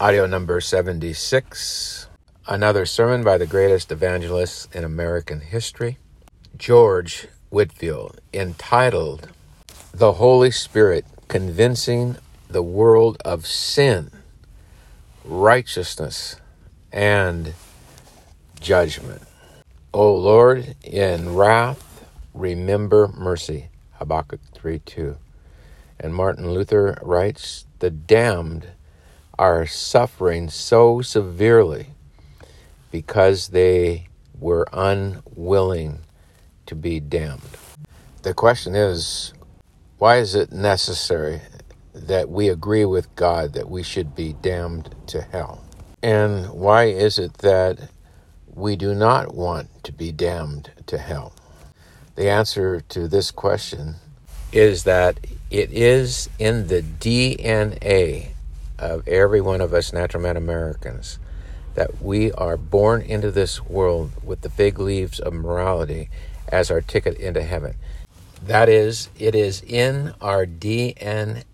audio number 76. Another sermon by the greatest evangelist in American history, George Whitefield, entitled The Holy Spirit Convincing the World of Sin, Righteousness, and Judgment. O Lord, in wrath, remember mercy. Habakkuk 3 2. And Martin Luther writes, The damned are suffering so severely because they were unwilling to be damned. The question is, why is it necessary that we agree with God that we should be damned to hell? And why is it that we do not want to be damned to hell? The answer to this question is that it is in the DNA of every one of us natural man Americans that we are born into this world with the big leaves of morality as our ticket into heaven. That is, it is in our DNA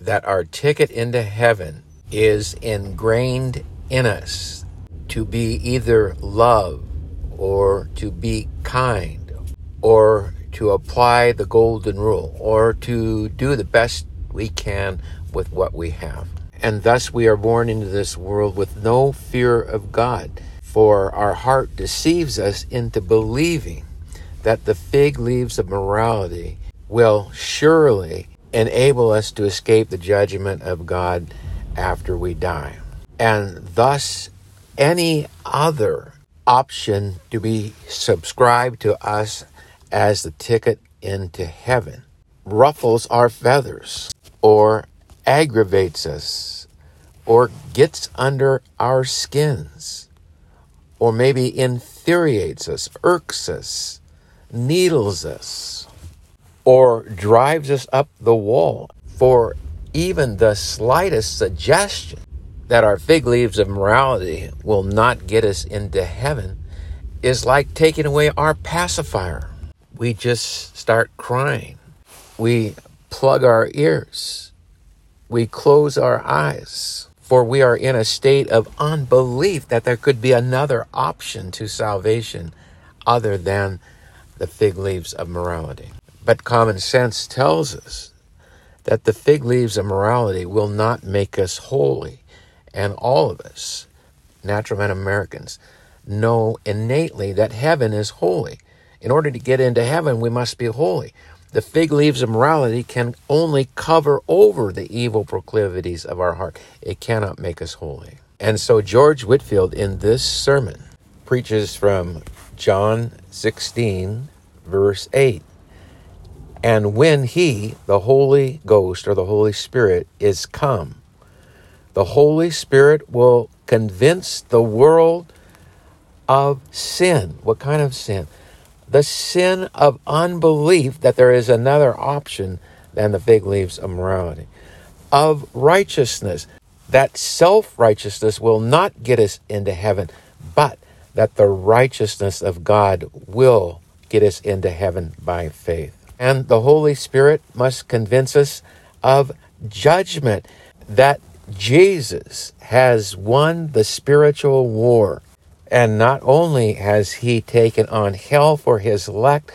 that our ticket into heaven is ingrained in us to be either love or to be kind or to apply the golden rule or to do the best we can with what we have. And thus we are born into this world with no fear of God, for our heart deceives us into believing that the fig leaves of morality will surely enable us to escape the judgment of God after we die. And thus, any other option to be subscribed to us as the ticket into heaven ruffles our feathers or aggravates us or gets under our skins or maybe infuriates us, irks us, needles us, or drives us up the wall for even the slightest suggestion that our fig leaves of morality will not get us into heaven is like taking away our pacifier we just start crying. We plug our ears. We close our eyes. For we are in a state of unbelief that there could be another option to salvation other than the fig leaves of morality. But common sense tells us that the fig leaves of morality will not make us holy. And all of us, natural men Americans, know innately that heaven is holy. In order to get into heaven, we must be holy. The fig leaves of morality can only cover over the evil proclivities of our heart. It cannot make us holy. And so George Whitefield in this sermon preaches from John 16, verse 8. And when he, the Holy Ghost or the Holy Spirit, is come, the Holy Spirit will convince the world of sin. What kind of sin? The sin of unbelief that there is another option than the fig leaves of morality, of righteousness, that self righteousness will not get us into heaven, but that the righteousness of God will get us into heaven by faith. And the Holy Spirit must convince us of judgment, that Jesus has won the spiritual war and not only has he taken on hell for his elect,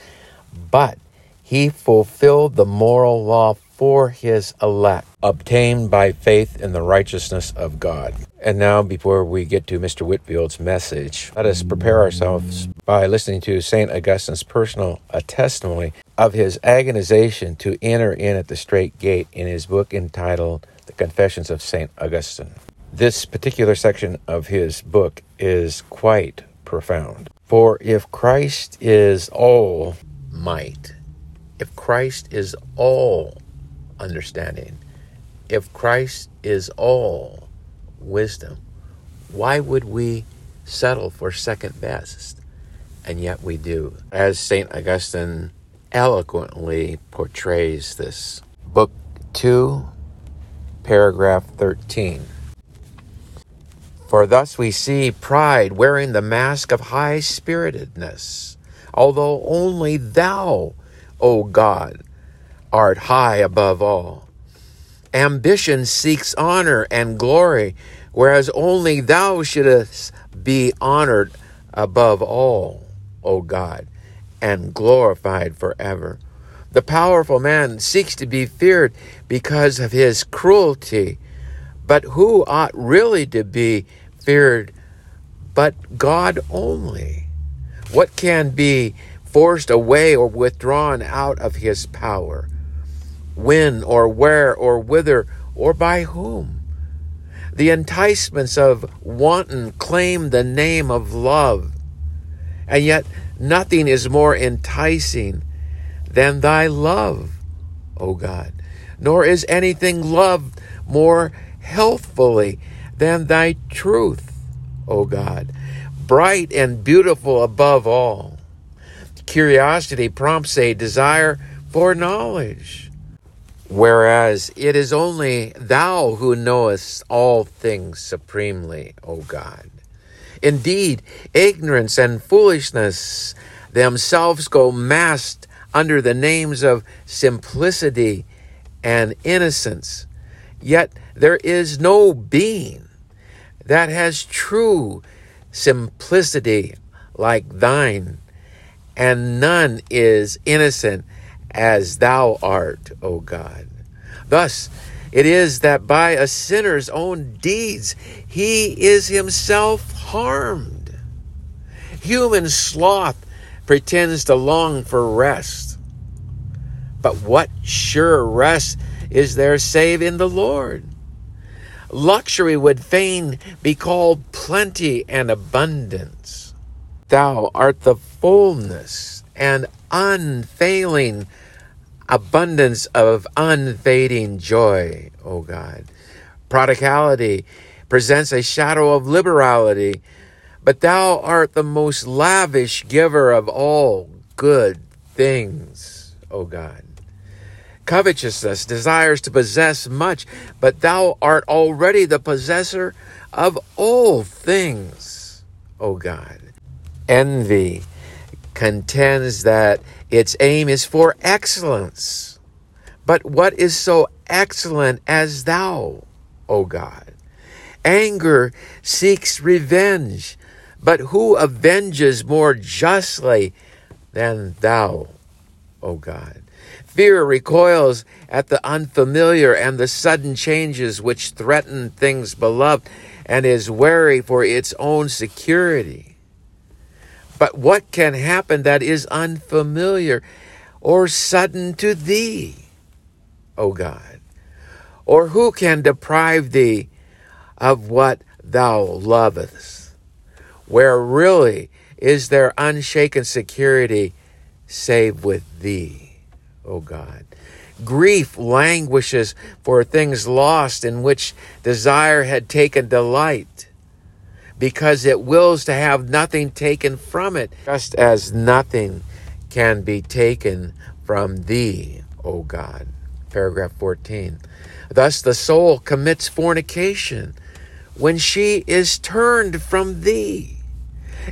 but he fulfilled the moral law for his elect, obtained by faith in the righteousness of God. And now, before we get to Mr. Whitefield's message, let us prepare ourselves by listening to St. Augustine's personal uh, testimony of his agonization to enter in at the strait gate in his book entitled The Confessions of St. Augustine. This particular section of his book is quite profound. For if Christ is all might, if Christ is all understanding, if Christ is all wisdom, why would we settle for second best? And yet we do. As St. Augustine eloquently portrays this. Book 2, paragraph 13. For thus we see pride wearing the mask of high spiritedness, although only thou, O God, art high above all. Ambition seeks honor and glory, whereas only thou shouldst be honored above all, O God, and glorified forever. The powerful man seeks to be feared because of his cruelty, but who ought really to be feared but God only? What can be forced away or withdrawn out of his power? When or where or whither or by whom? The enticements of wanton claim the name of love, and yet nothing is more enticing than thy love, O God, nor is anything loved more healthfully than thy truth, O God, bright and beautiful above all. Curiosity prompts a desire for knowledge, whereas it is only thou who knowest all things supremely, O God. Indeed, ignorance and foolishness themselves go masked under the names of simplicity and innocence. Yet there is no being that has true simplicity like thine, and none is innocent as thou art, O God. Thus, it is that by a sinner's own deeds he is himself harmed. Human sloth pretends to long for rest. But what sure rest is there save in the Lord? Luxury would fain be called plenty and abundance. Thou art the fullness and unfailing abundance of unfading joy, O God. Prodigality presents a shadow of liberality, but thou art the most lavish giver of all good things, O God. Covetousness desires to possess much, but thou art already the possessor of all things, O God. Envy contends that its aim is for excellence. But what is so excellent as thou, O God? Anger seeks revenge, but who avenges more justly than thou, O God? Fear recoils at the unfamiliar and the sudden changes which threaten things beloved and is wary for its own security. But what can happen that is unfamiliar or sudden to thee, O God? Or who can deprive thee of what thou lovest? Where really is there unshaken security save with thee? O God. Grief languishes for things lost in which desire had taken delight, because it wills to have nothing taken from it, just as nothing can be taken from thee, O God. Paragraph 14. Thus the soul commits fornication when she is turned from thee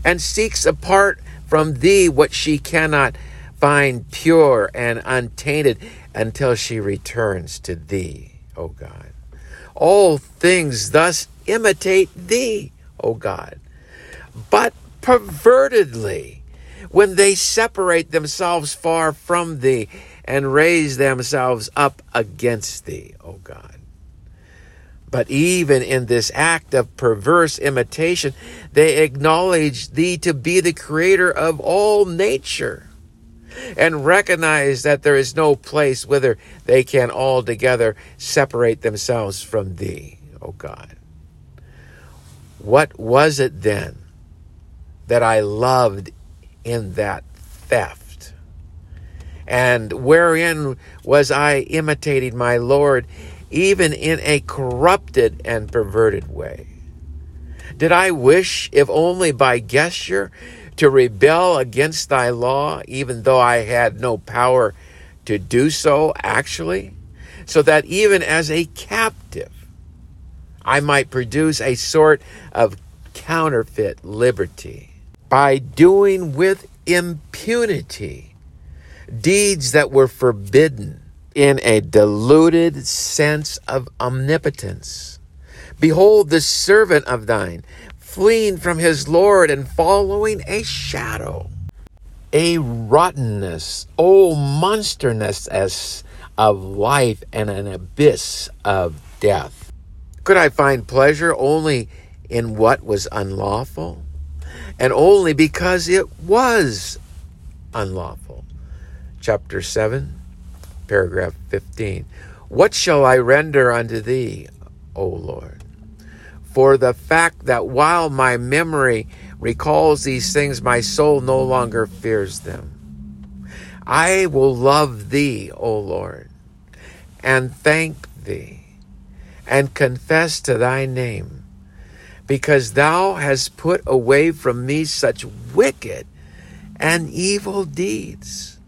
and seeks apart from thee what she cannot find pure and untainted until she returns to thee, O God. All things thus imitate thee, O God, but pervertedly when they separate themselves far from thee and raise themselves up against thee, O God. But even in this act of perverse imitation, they acknowledge thee to be the creator of all nature and recognize that there is no place whither they can altogether separate themselves from thee, O God. What was it then that I loved in that theft? And wherein was I imitating my Lord, even in a corrupted and perverted way? Did I wish, if only by gesture, to rebel against thy law, even though I had no power to do so actually, so that even as a captive, I might produce a sort of counterfeit liberty by doing with impunity deeds that were forbidden in a deluded sense of omnipotence. Behold, the servant of thine, fleeing from his Lord and following a shadow, a rottenness, oh, monsterness as of life and an abyss of death. Could I find pleasure only in what was unlawful? And only because it was unlawful. Chapter 7, paragraph 15. What shall I render unto thee, O Lord? For the fact that while my memory recalls these things, my soul no longer fears them. I will love thee, O Lord, and thank thee, and confess to thy name, because thou hast put away from me such wicked and evil deeds.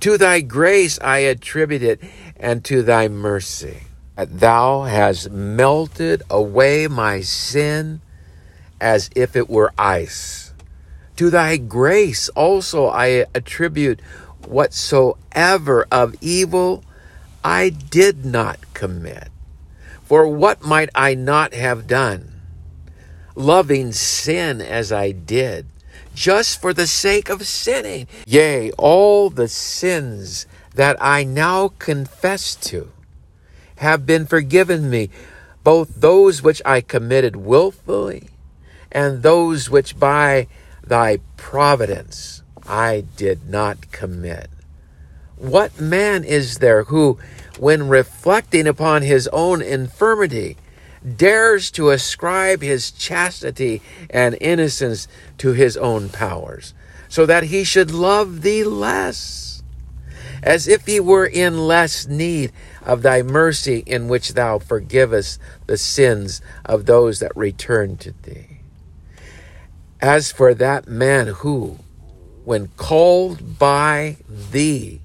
To thy grace I attribute it, and to thy mercy. That thou hast melted away my sin as if it were ice. To thy grace also I attribute whatsoever of evil I did not commit. For what might I not have done? Loving sin as I did just for the sake of sinning. Yea, all the sins that I now confess to have been forgiven me, both those which I committed wilfully and those which by thy providence I did not commit. What man is there who, when reflecting upon his own infirmity, dares to ascribe his chastity and innocence to his own powers, so that he should love thee less, as if he were in less need of thy mercy, in which thou forgivest the sins of those that return to thee. As for that man who, when called by thee,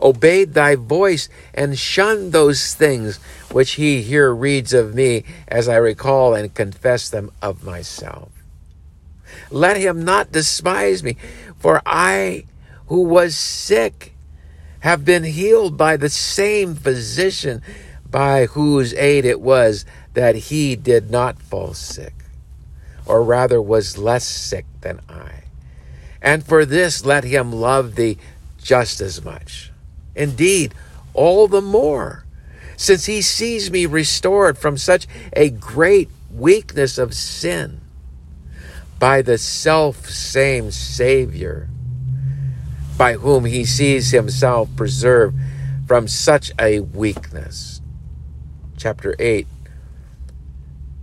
obeyed thy voice, and shunned those things which he here reads of me as I recall and confess them of myself. Let him not despise me, for I who was sick have been healed by the same physician by whose aid it was that he did not fall sick, or rather was less sick than I. And for this let him love thee just as much. Indeed, all the more, since he sees me restored from such a great weakness of sin by the self same Savior, by whom he sees himself preserved from such a weakness. Chapter 8,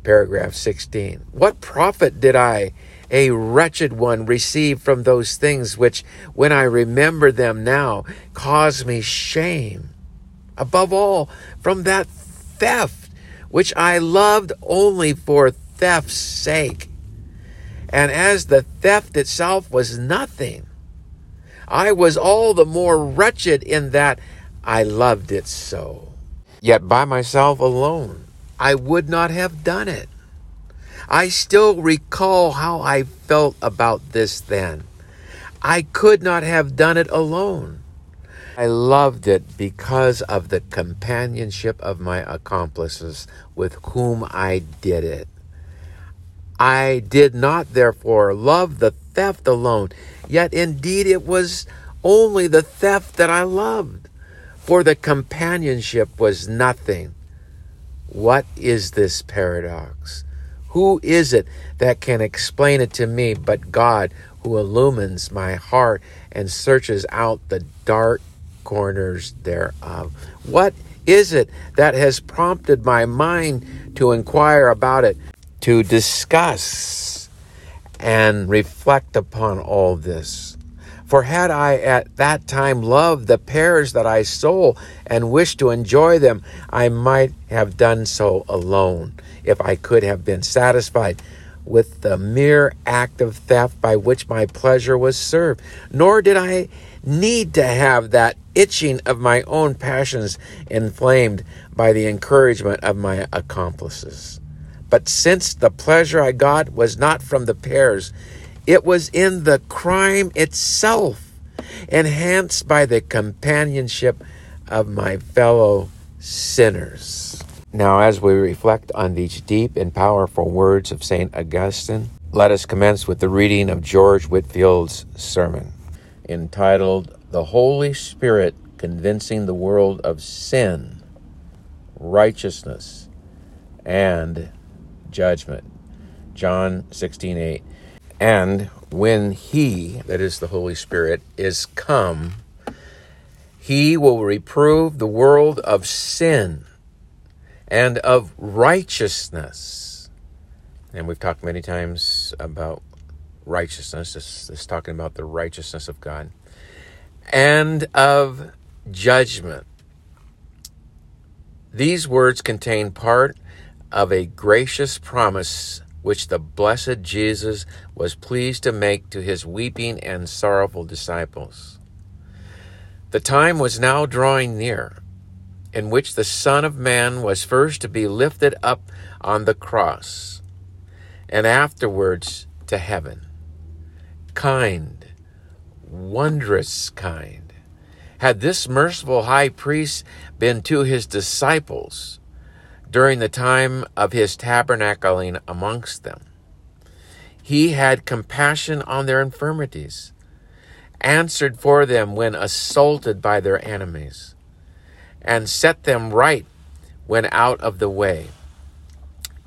paragraph 16. What profit did I? a wretched one receive from those things which, when I remember them now, cause me shame. Above all, from that theft which I loved only for theft's sake. And as the theft itself was nothing, I was all the more wretched in that I loved it so. Yet by myself alone, I would not have done it. I still recall how I felt about this then. I could not have done it alone. I loved it because of the companionship of my accomplices with whom I did it. I did not, therefore, love the theft alone, yet indeed it was only the theft that I loved, for the companionship was nothing. What is this paradox? Who is it that can explain it to me but God, who illumines my heart and searches out the dark corners thereof? What is it that has prompted my mind to inquire about it, to discuss and reflect upon all this? For had I at that time loved the pears that I sold and wished to enjoy them, I might have done so alone if I could have been satisfied with the mere act of theft by which my pleasure was served. Nor did I need to have that itching of my own passions inflamed by the encouragement of my accomplices. But since the pleasure I got was not from the pears, it was in the crime itself, enhanced by the companionship of my fellow sinners. Now, as we reflect on these deep and powerful words of St. Augustine, let us commence with the reading of George Whitefield's sermon entitled The Holy Spirit Convincing the World of Sin, Righteousness, and Judgment. John 16 8. And when He, that is the Holy Spirit, is come, He will reprove the world of sin and of righteousness. And we've talked many times about righteousness, this, this talking about the righteousness of God, and of judgment. These words contain part of a gracious promise which the blessed Jesus was pleased to make to his weeping and sorrowful disciples. The time was now drawing near in which the Son of Man was first to be lifted up on the cross, and afterwards to heaven. Kind, wondrous kind. Had this merciful high priest been to his disciples during the time of his tabernacling amongst them, he had compassion on their infirmities, answered for them when assaulted by their enemies and set them right when out of the way,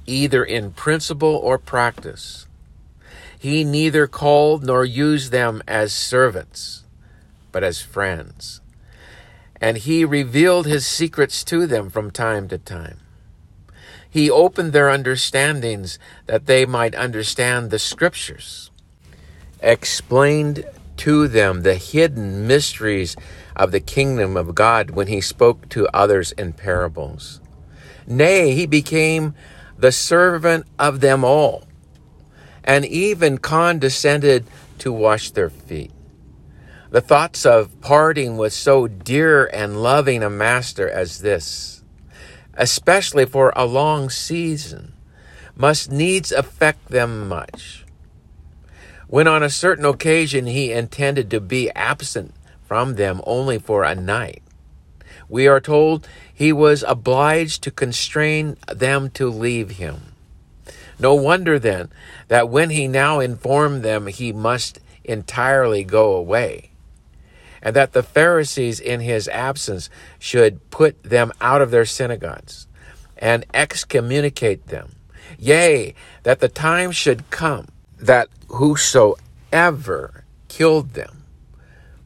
either in principle or practice. He neither called nor used them as servants, but as friends. And he revealed his secrets to them from time to time. He opened their understandings that they might understand the scriptures, explained to them the hidden mysteries of the kingdom of God when he spoke to others in parables. Nay, he became the servant of them all, and even condescended to wash their feet. The thoughts of parting with so dear and loving a master as this, especially for a long season, must needs affect them much. When on a certain occasion he intended to be absent from them only for a night. We are told he was obliged to constrain them to leave him. No wonder then that when he now informed them he must entirely go away, and that the Pharisees in his absence should put them out of their synagogues and excommunicate them. Yea, that the time should come that whosoever killed them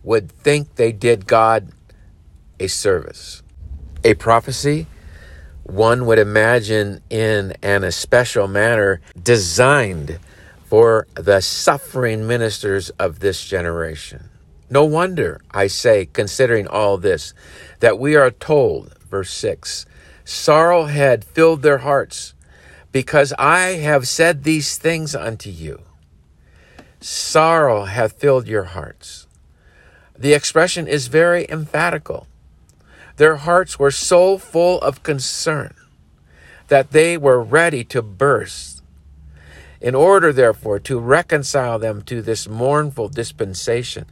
would think they did God a service. A prophecy, one would imagine in an especial manner designed for the suffering ministers of this generation. No wonder, I say, considering all this, that we are told, verse 6, sorrow had filled their hearts because I have said these things unto you. Sorrow hath filled your hearts. The expression is very emphatical. Their hearts were so full of concern that they were ready to burst. In order, therefore, to reconcile them to this mournful dispensation,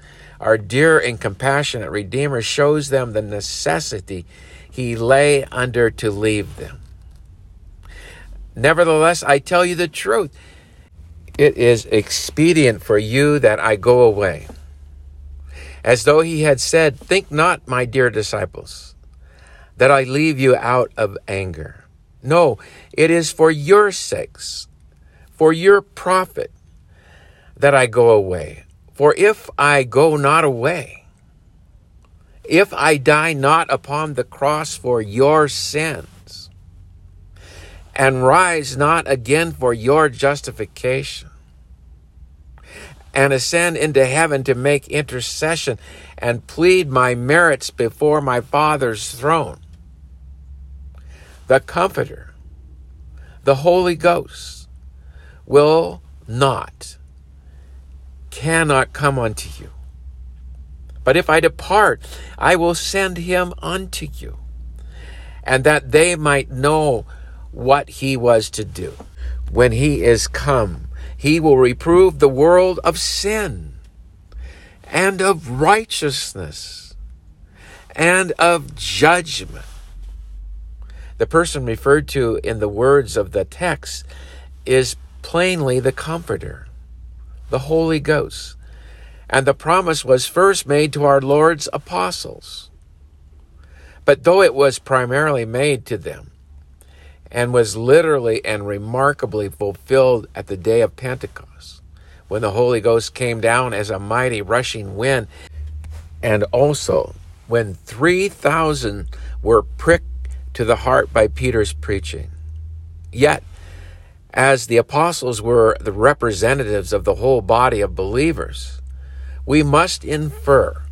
our dear and compassionate Redeemer shows them the necessity he lay under to leave them. Nevertheless, I tell you the truth. It is expedient for you that I go away as though he had said, Think not, my dear disciples, that I leave you out of anger. No, it is for your sakes, for your profit, that I go away. For if I go not away, if I die not upon the cross for your sins, and rise not again for your justification, and ascend into heaven to make intercession and plead my merits before my Father's throne. The Comforter, the Holy Ghost, will not, cannot come unto you. But if I depart, I will send him unto you, and that they might know what he was to do. When he is come, he will reprove the world of sin and of righteousness and of judgment. The person referred to in the words of the text is plainly the Comforter, the Holy Ghost. And the promise was first made to our Lord's apostles. But though it was primarily made to them, and was literally and remarkably fulfilled at the day of Pentecost, when the Holy Ghost came down as a mighty rushing wind, and also when 3,000 were pricked to the heart by Peter's preaching. Yet, as the apostles were the representatives of the whole body of believers, we must infer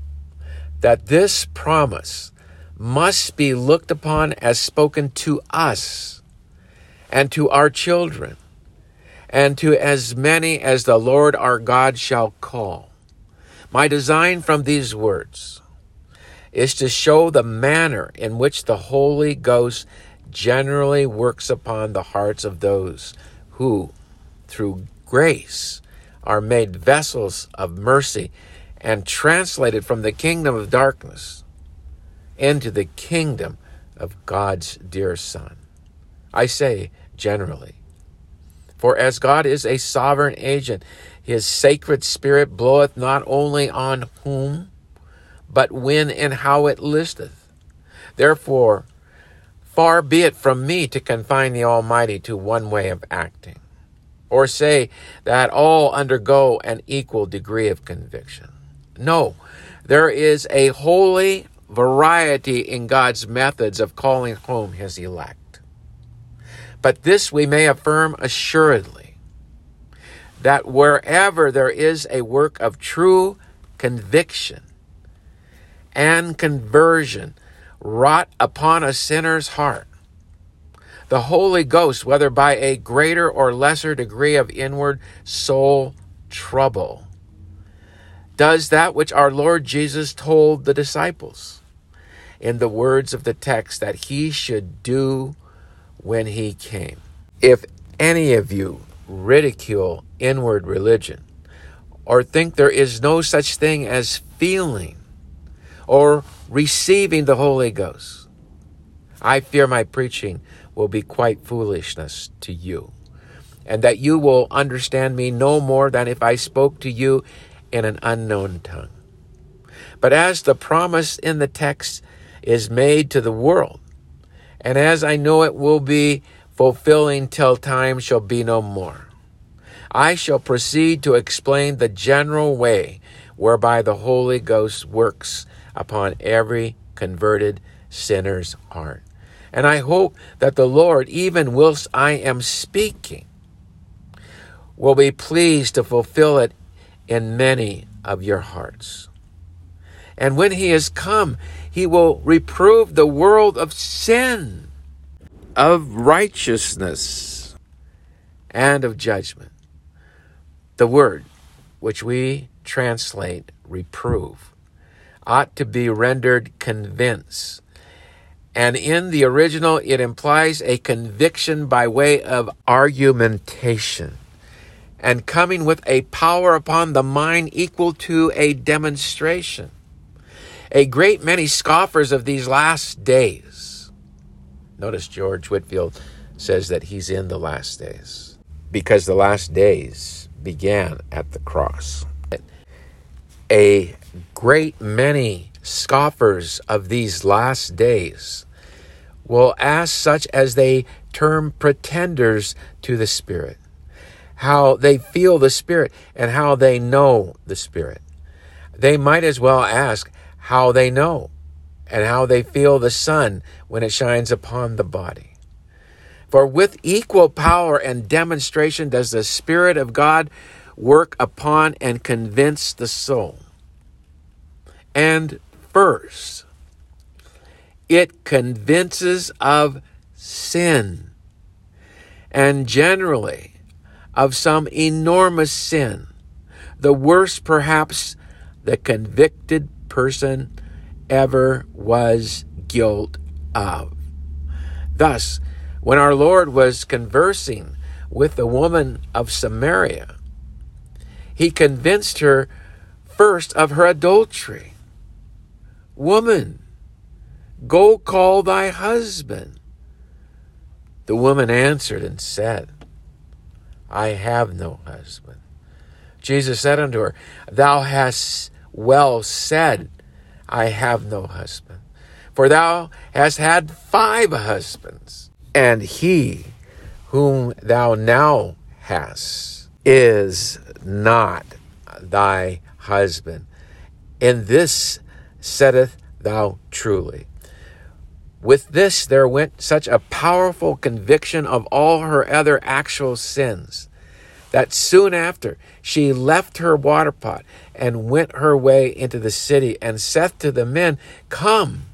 that this promise must be looked upon as spoken to us and to our children and to as many as the Lord our God shall call. My design from these words is to show the manner in which the Holy Ghost generally works upon the hearts of those who, through grace, are made vessels of mercy and translated from the kingdom of darkness into the kingdom of God's dear Son. I say generally. For as God is a sovereign agent, his sacred spirit bloweth not only on whom, but when and how it listeth. Therefore, far be it from me to confine the Almighty to one way of acting, or say that all undergo an equal degree of conviction. No, there is a holy variety in God's methods of calling home his elect. But this we may affirm assuredly that wherever there is a work of true conviction, and conversion wrought upon a sinner's heart. The Holy Ghost, whether by a greater or lesser degree of inward soul trouble, does that which our Lord Jesus told the disciples in the words of the text that he should do when he came. If any of you ridicule inward religion or think there is no such thing as feeling or receiving the Holy Ghost. I fear my preaching will be quite foolishness to you, and that you will understand me no more than if I spoke to you in an unknown tongue. But as the promise in the text is made to the world, and as I know it will be fulfilling till time shall be no more, I shall proceed to explain the general way whereby the Holy Ghost works upon every converted sinner's heart. And I hope that the Lord, even whilst I am speaking, will be pleased to fulfill it in many of your hearts. And when he has come, he will reprove the world of sin, of righteousness, and of judgment. The word which we translate reprove ought to be rendered convince. And in the original, it implies a conviction by way of argumentation and coming with a power upon the mind equal to a demonstration. A great many scoffers of these last days. Notice George Whitefield says that he's in the last days because the last days began at the cross. A great many scoffers of these last days will ask such as they term pretenders to the Spirit, how they feel the Spirit and how they know the Spirit. They might as well ask how they know and how they feel the sun when it shines upon the body. For with equal power and demonstration does the Spirit of God work upon and convince the soul and first, it convinces of sin and generally of some enormous sin, the worst perhaps the convicted person ever was guilt of. Thus, when our Lord was conversing with the woman of Samaria, he convinced her first of her adultery Woman, Go call thy husband. The woman answered and said, I have no husband. Jesus said unto her, Thou hast well said, I have no husband. For thou hast had five husbands, and he whom thou now hast is not thy husband. In this saideth thou truly. With this, there went such a powerful conviction of all her other actual sins that soon after she left her water pot and went her way into the city and saith to the men, Come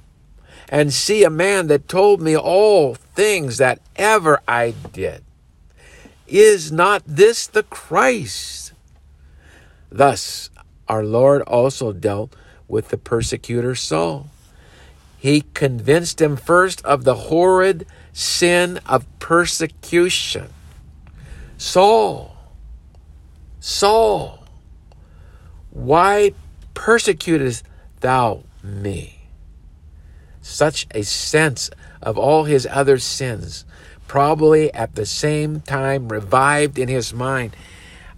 and see a man that told me all things that ever I did. Is not this the Christ? Thus, our Lord also dealt with the persecutor Saul he convinced him first of the horrid sin of persecution. Saul, Saul, why persecutest thou me? Such a sense of all his other sins, probably at the same time revived in his mind,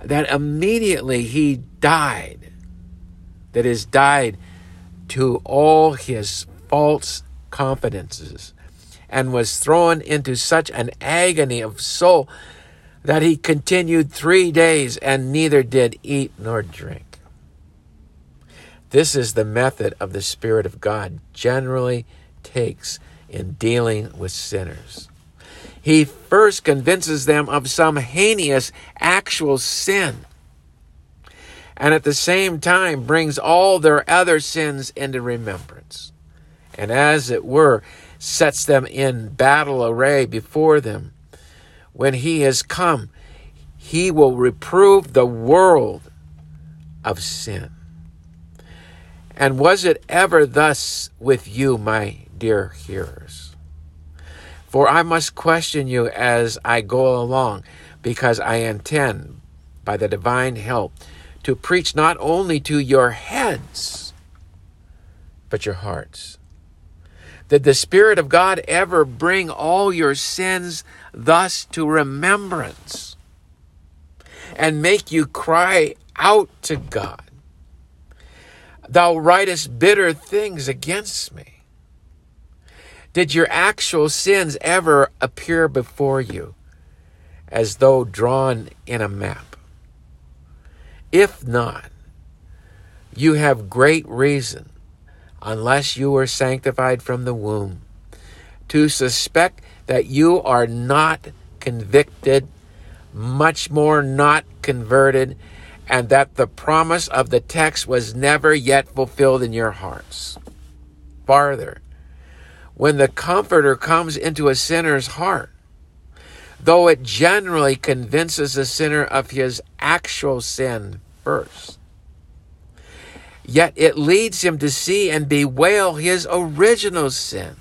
that immediately he died, that is, died to all his false confidences and was thrown into such an agony of soul that he continued three days and neither did eat nor drink. This is the method of the Spirit of God generally takes in dealing with sinners. He first convinces them of some heinous actual sin, and at the same time brings all their other sins into remembrance and as it were, sets them in battle array before them. When he has come, he will reprove the world of sin. And was it ever thus with you, my dear hearers? For I must question you as I go along, because I intend, by the divine help, to preach not only to your heads, but your hearts. Did the Spirit of God ever bring all your sins thus to remembrance and make you cry out to God? Thou writest bitter things against me. Did your actual sins ever appear before you as though drawn in a map? If not, you have great reason unless you were sanctified from the womb, to suspect that you are not convicted, much more not converted, and that the promise of the text was never yet fulfilled in your hearts. Farther, when the Comforter comes into a sinner's heart, though it generally convinces the sinner of his actual sin first, Yet it leads him to see and bewail his original sin.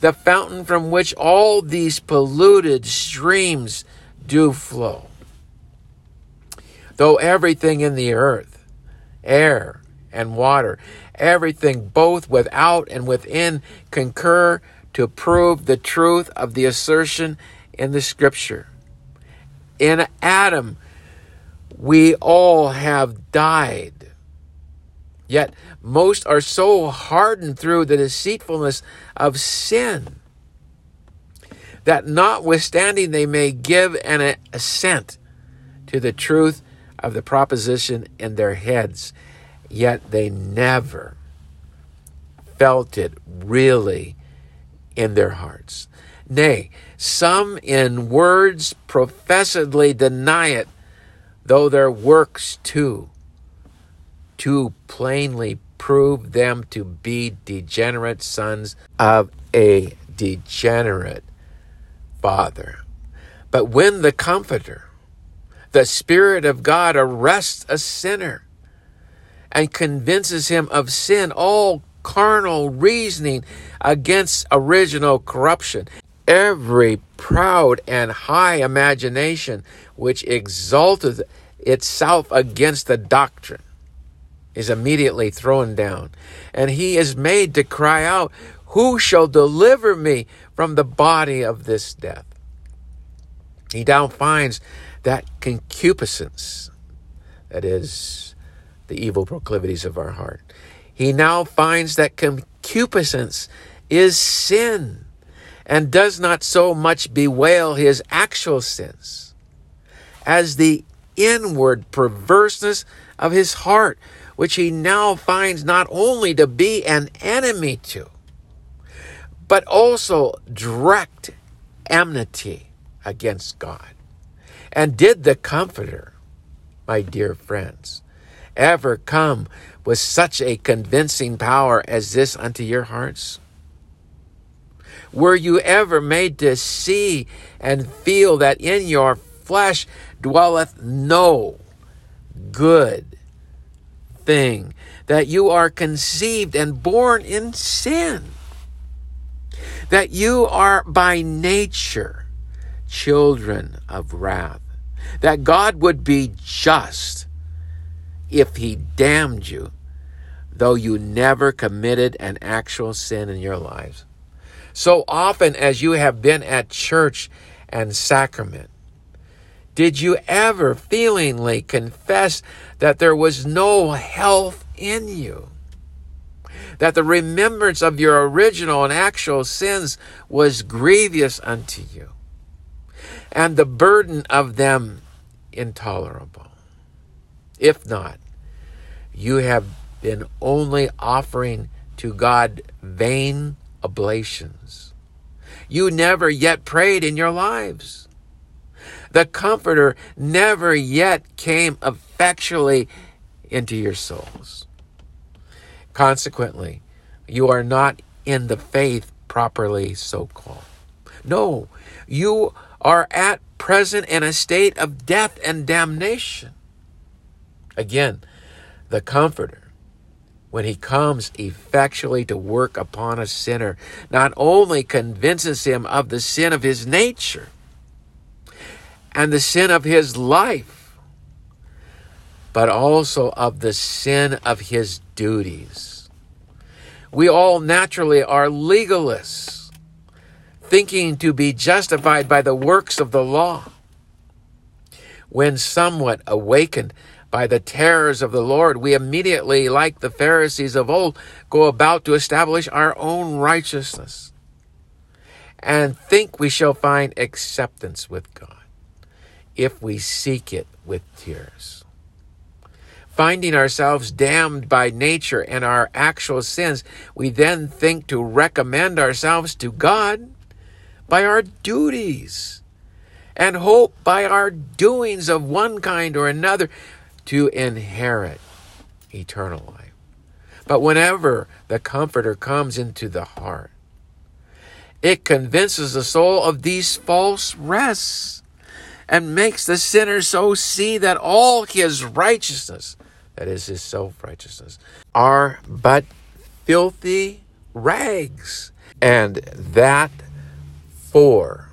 The fountain from which all these polluted streams do flow. Though everything in the earth, air and water, everything both without and within concur to prove the truth of the assertion in the scripture. In Adam, we all have died Yet most are so hardened through the deceitfulness of sin that notwithstanding they may give an assent to the truth of the proposition in their heads, yet they never felt it really in their hearts. Nay, some in words professedly deny it, though their works too too plainly prove them to be degenerate sons of a degenerate father. But when the Comforter, the Spirit of God, arrests a sinner and convinces him of sin, all carnal reasoning against original corruption, every proud and high imagination which exalteth itself against the doctrine is immediately thrown down, and he is made to cry out, Who shall deliver me from the body of this death? He now finds that concupiscence, that is, the evil proclivities of our heart. He now finds that concupiscence is sin and does not so much bewail his actual sins as the inward perverseness of his heart, which he now finds not only to be an enemy to, but also direct enmity against God. And did the Comforter, my dear friends, ever come with such a convincing power as this unto your hearts? Were you ever made to see and feel that in your flesh dwelleth no good thing, that you are conceived and born in sin, that you are by nature children of wrath, that God would be just if he damned you, though you never committed an actual sin in your lives. So often as you have been at church and sacrament, did you ever feelingly confess that there was no health in you? That the remembrance of your original and actual sins was grievous unto you, and the burden of them intolerable? If not, you have been only offering to God vain oblations. You never yet prayed in your lives. The Comforter never yet came effectually into your souls. Consequently, you are not in the faith properly so called. No, you are at present in a state of death and damnation. Again, the Comforter when he comes effectually to work upon a sinner, not only convinces him of the sin of his nature and the sin of his life, but also of the sin of his duties. We all naturally are legalists, thinking to be justified by the works of the law. When somewhat awakened by the terrors of the Lord, we immediately, like the Pharisees of old, go about to establish our own righteousness and think we shall find acceptance with God if we seek it with tears. Finding ourselves damned by nature and our actual sins, we then think to recommend ourselves to God by our duties and hope by our doings of one kind or another to inherit eternal life. But whenever the Comforter comes into the heart, it convinces the soul of these false rests and makes the sinner so see that all his righteousness, that is his self righteousness, are but filthy rags. And that for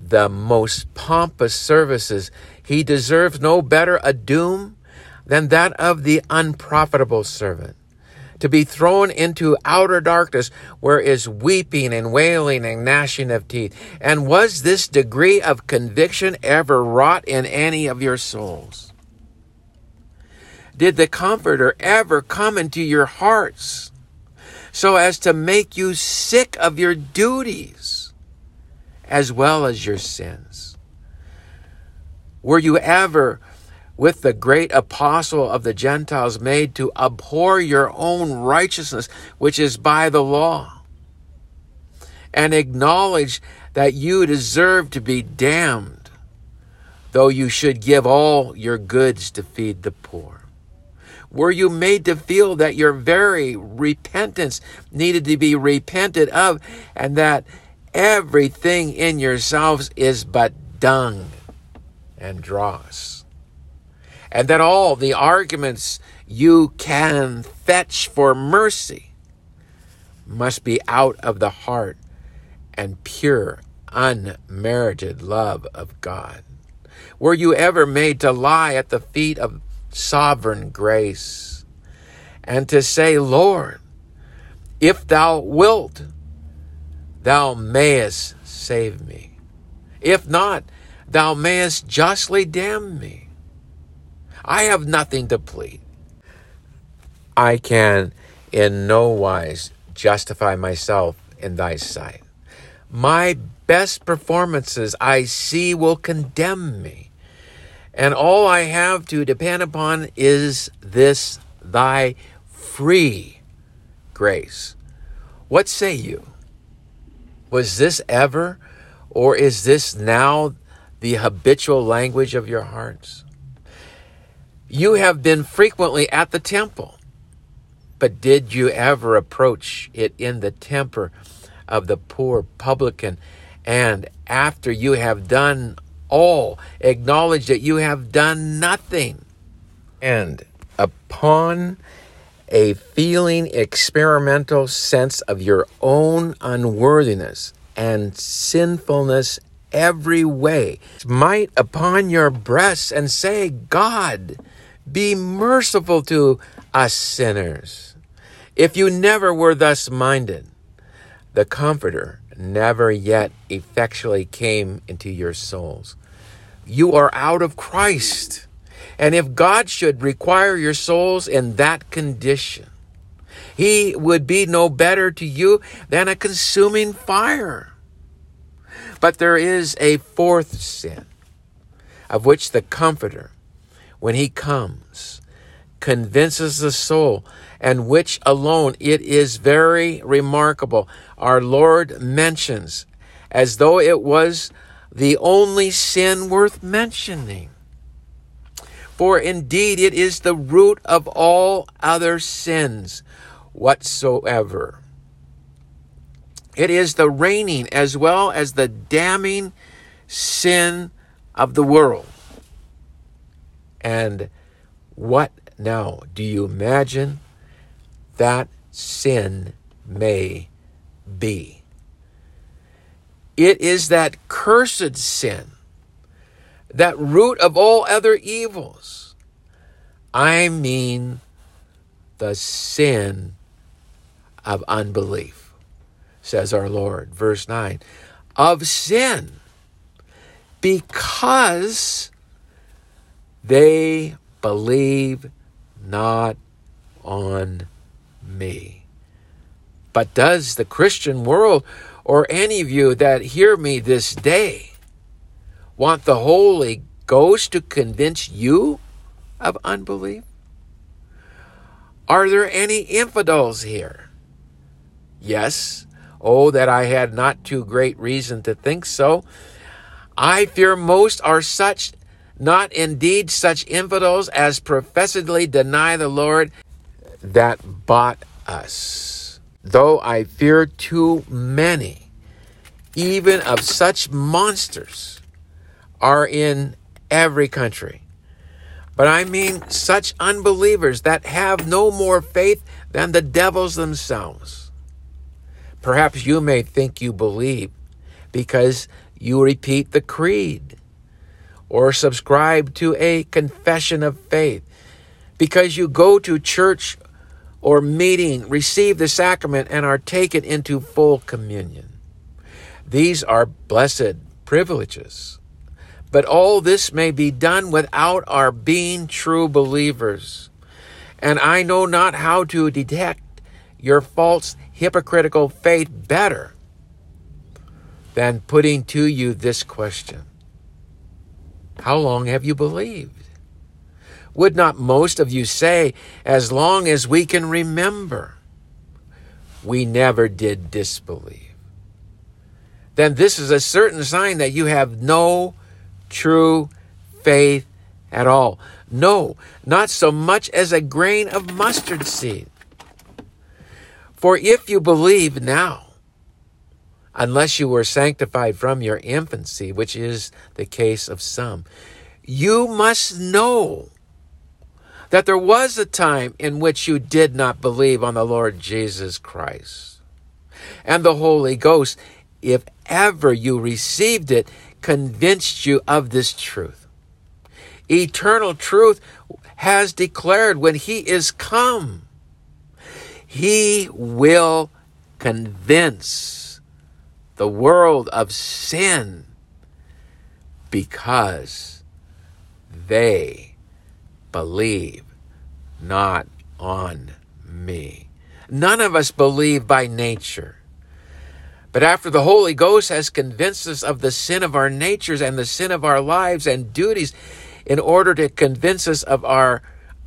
the most pompous services he deserves no better a doom than that of the unprofitable servant. To be thrown into outer darkness where is weeping and wailing and gnashing of teeth. And was this degree of conviction ever wrought in any of your souls? Did the Comforter ever come into your hearts so as to make you sick of your duties as well as your sins? Were you ever with the great apostle of the Gentiles made to abhor your own righteousness, which is by the law, and acknowledge that you deserve to be damned, though you should give all your goods to feed the poor? Were you made to feel that your very repentance needed to be repented of, and that everything in yourselves is but dung? And dross. And that all the arguments you can fetch for mercy must be out of the heart and pure, unmerited love of God. Were you ever made to lie at the feet of sovereign grace and to say, Lord, if thou wilt, thou mayest save me. If not, thou mayest justly damn me. I have nothing to plead. I can in no wise justify myself in thy sight. My best performances I see will condemn me. And all I have to depend upon is this thy free grace. What say you? Was this ever, or is this now the habitual language of your hearts? You have been frequently at the temple, but did you ever approach it in the temper of the poor publican and after you have done all, acknowledge that you have done nothing. And upon a feeling experimental sense of your own unworthiness and sinfulness every way, might upon your breasts and say, God, be merciful to us sinners. If you never were thus minded, the Comforter never yet effectually came into your souls. You are out of Christ. And if God should require your souls in that condition, He would be no better to you than a consuming fire. But there is a fourth sin, of which the Comforter, when He comes, convinces the soul, and which alone it is very remarkable our Lord mentions as though it was the only sin worth mentioning. For indeed it is the root of all other sins whatsoever. It is the reigning as well as the damning sin of the world. And what now do you imagine that sin may be? It is that cursed sin, that root of all other evils. I mean the sin of unbelief, says our Lord. Verse 9 of sin, because they believe not on me. But does the Christian world or any of you that hear me this day want the Holy Ghost to convince you of unbelief? Are there any infidels here? Yes. Oh, that I had not too great reason to think so. I fear most are such, not indeed such infidels as professedly deny the Lord that bought us though I fear too many, even of such monsters, are in every country. But I mean such unbelievers that have no more faith than the devils themselves. Perhaps you may think you believe because you repeat the creed or subscribe to a confession of faith, because you go to church or meeting receive the sacrament and are taken into full communion. These are blessed privileges. But all this may be done without our being true believers. And I know not how to detect your false hypocritical faith better than putting to you this question How long have you believed? Would not most of you say, as long as we can remember, we never did disbelieve? Then this is a certain sign that you have no true faith at all. No, not so much as a grain of mustard seed. For if you believe now, unless you were sanctified from your infancy, which is the case of some, you must know that there was a time in which you did not believe on the Lord Jesus Christ. And the Holy Ghost, if ever you received it, convinced you of this truth. Eternal truth has declared when He is come He will convince the world of sin because they believe not on me. None of us believe by nature. But after the Holy Ghost has convinced us of the sin of our natures and the sin of our lives and duties, in order to convince us of our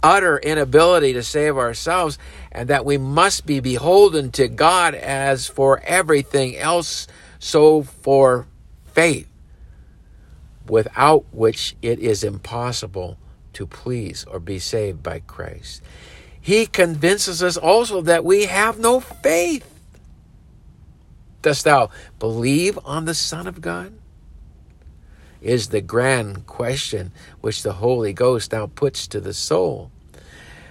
utter inability to save ourselves, and that we must be beholden to God as for everything else, so for faith, without which it is impossible to please or be saved by Christ. He convinces us also that we have no faith. Dost thou believe on the Son of God? Is the grand question which the Holy Ghost now puts to the soul.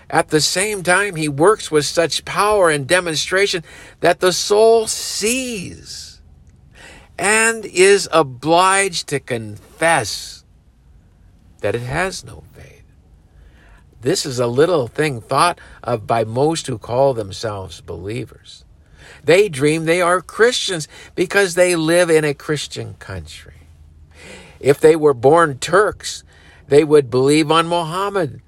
At the same time, he works with such power and demonstration that the soul sees and is obliged to confess that it has no faith. This is a little thing thought of by most who call themselves believers. They dream they are Christians because they live in a Christian country. If they were born Turks, they would believe on Mohammed.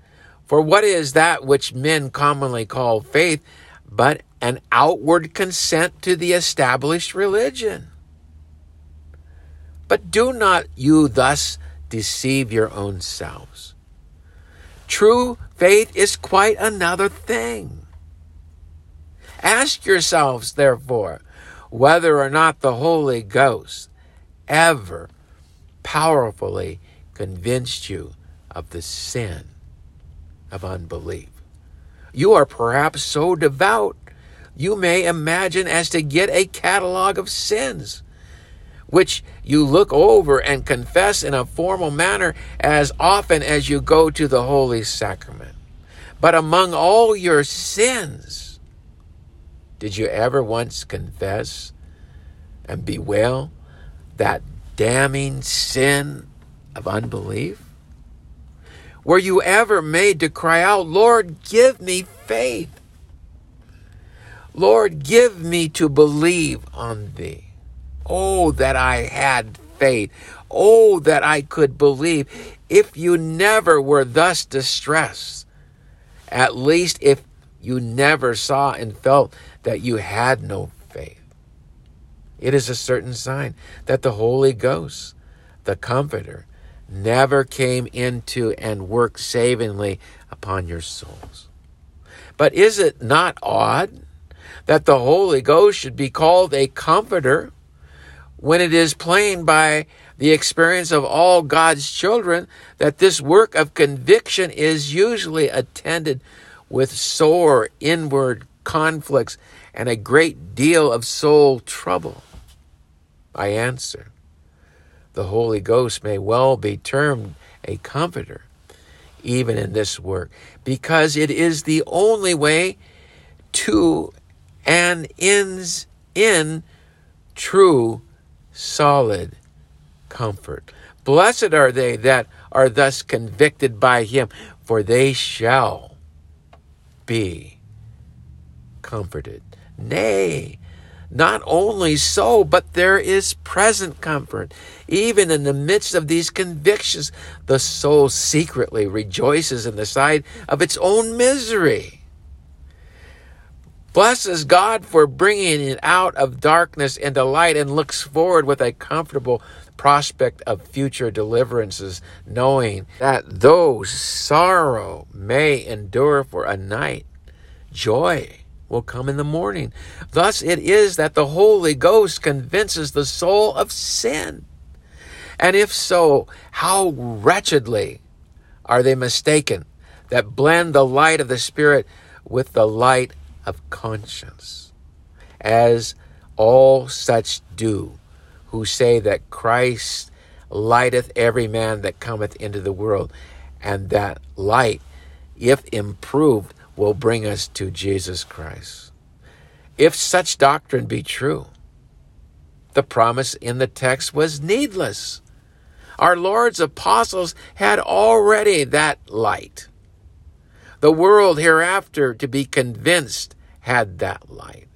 For what is that which men commonly call faith but an outward consent to the established religion? But do not you thus deceive your own selves. True faith is quite another thing. Ask yourselves, therefore, whether or not the Holy Ghost ever powerfully convinced you of the sin of unbelief. You are perhaps so devout, you may imagine as to get a catalog of sins, which you look over and confess in a formal manner as often as you go to the Holy Sacrament. But among all your sins, did you ever once confess and bewail that damning sin of unbelief? Were you ever made to cry out, Lord, give me faith? Lord, give me to believe on thee. Oh, that I had faith. Oh, that I could believe. If you never were thus distressed, at least if you never saw and felt that you had no faith. It is a certain sign that the Holy Ghost, the Comforter, never came into and worked savingly upon your souls. But is it not odd that the Holy Ghost should be called a comforter when it is plain by the experience of all God's children that this work of conviction is usually attended with sore inward conflicts and a great deal of soul trouble? I answer, the Holy Ghost may well be termed a comforter, even in this work, because it is the only way to and ends in true, solid comfort. Blessed are they that are thus convicted by him, for they shall be comforted. Nay, not only so, but there is present comfort. Even in the midst of these convictions, the soul secretly rejoices in the sight of its own misery. Blesses God for bringing it out of darkness into light and looks forward with a comfortable prospect of future deliverances, knowing that though sorrow may endure for a night, joy will come in the morning. Thus it is that the Holy Ghost convinces the soul of sin. And if so, how wretchedly are they mistaken that blend the light of the Spirit with the light of conscience, as all such do who say that Christ lighteth every man that cometh into the world, and that light, if improved, will bring us to Jesus Christ. If such doctrine be true, the promise in the text was needless. Our Lord's apostles had already that light. The world hereafter, to be convinced, had that light.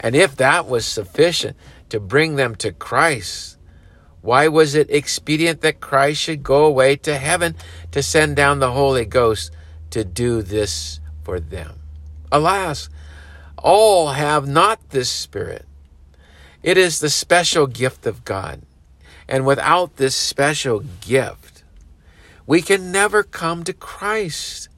And if that was sufficient to bring them to Christ, why was it expedient that Christ should go away to heaven to send down the Holy Ghost to do this for them? Alas, all have not this Spirit. It is the special gift of God. And without this special gift, we can never come to Christ.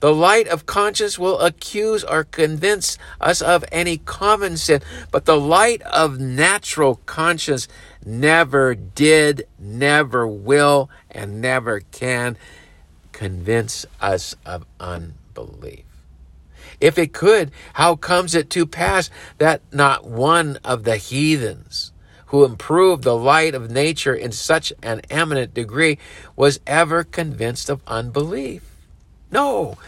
The light of conscience will accuse or convince us of any common sin, but the light of natural conscience never did, never will, and never can convince us of unbelief. If it could, how comes it to pass that not one of the heathens who improved the light of nature in such an eminent degree was ever convinced of unbelief? No,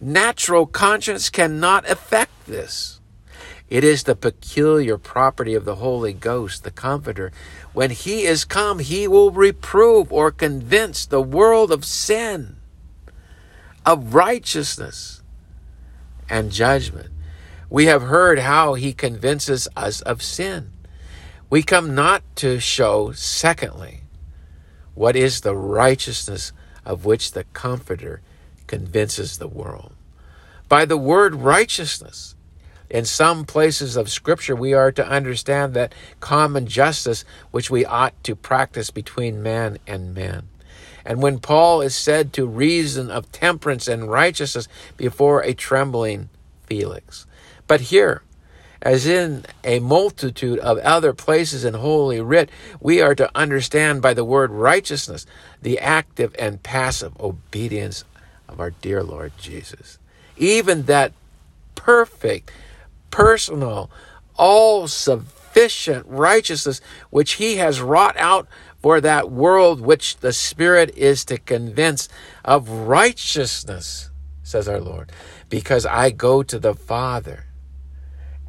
natural conscience cannot effect this. It is the peculiar property of the Holy Ghost, the Comforter. When He is come, He will reprove or convince the world of sin, of righteousness, and judgment. We have heard how He convinces us of sin. We come not to show, secondly, what is the righteousness of which the Comforter convinces the world. By the word righteousness, in some places of Scripture, we are to understand that common justice which we ought to practice between man and man. And when Paul is said to reason of temperance and righteousness before a trembling Felix. But here, as in a multitude of other places in Holy Writ, we are to understand by the word righteousness the active and passive obedience of our dear Lord Jesus. Even that perfect, personal, all sufficient righteousness which He has wrought out for that world which the Spirit is to convince of righteousness, says our Lord, because I go to the Father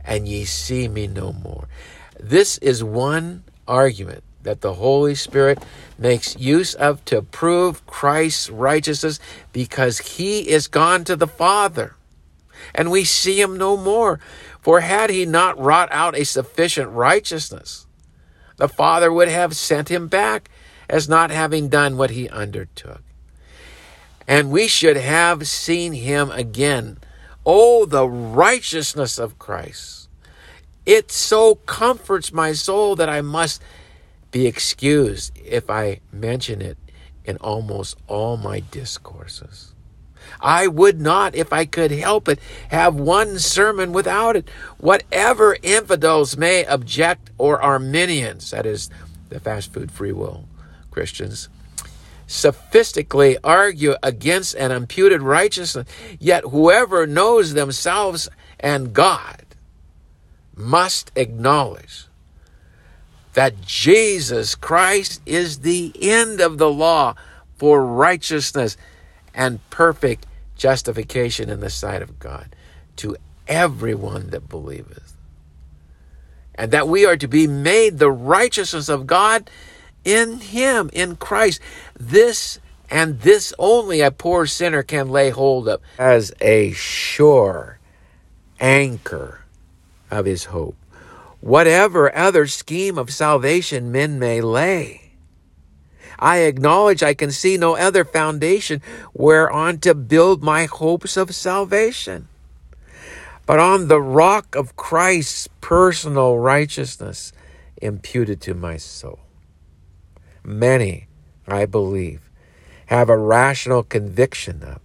and ye see me no more. This is one argument that the Holy Spirit makes use of to prove Christ's righteousness because he is gone to the Father and we see him no more. For had he not wrought out a sufficient righteousness, the Father would have sent him back as not having done what he undertook. And we should have seen him again. Oh, the righteousness of Christ! It so comforts my soul that I must be excused if I mention it in almost all my discourses. I would not, if I could help it, have one sermon without it. Whatever infidels may object, or Arminians, that is, the fast food free will Christians, sophistically argue against an imputed righteousness, yet whoever knows themselves and God must acknowledge that Jesus Christ is the end of the law for righteousness and perfect justification in the sight of God to everyone that believeth. And that we are to be made the righteousness of God in Him, in Christ. This and this only a poor sinner can lay hold of as a sure anchor of his hope whatever other scheme of salvation men may lay. I acknowledge I can see no other foundation whereon to build my hopes of salvation, but on the rock of Christ's personal righteousness imputed to my soul. Many, I believe, have a rational conviction of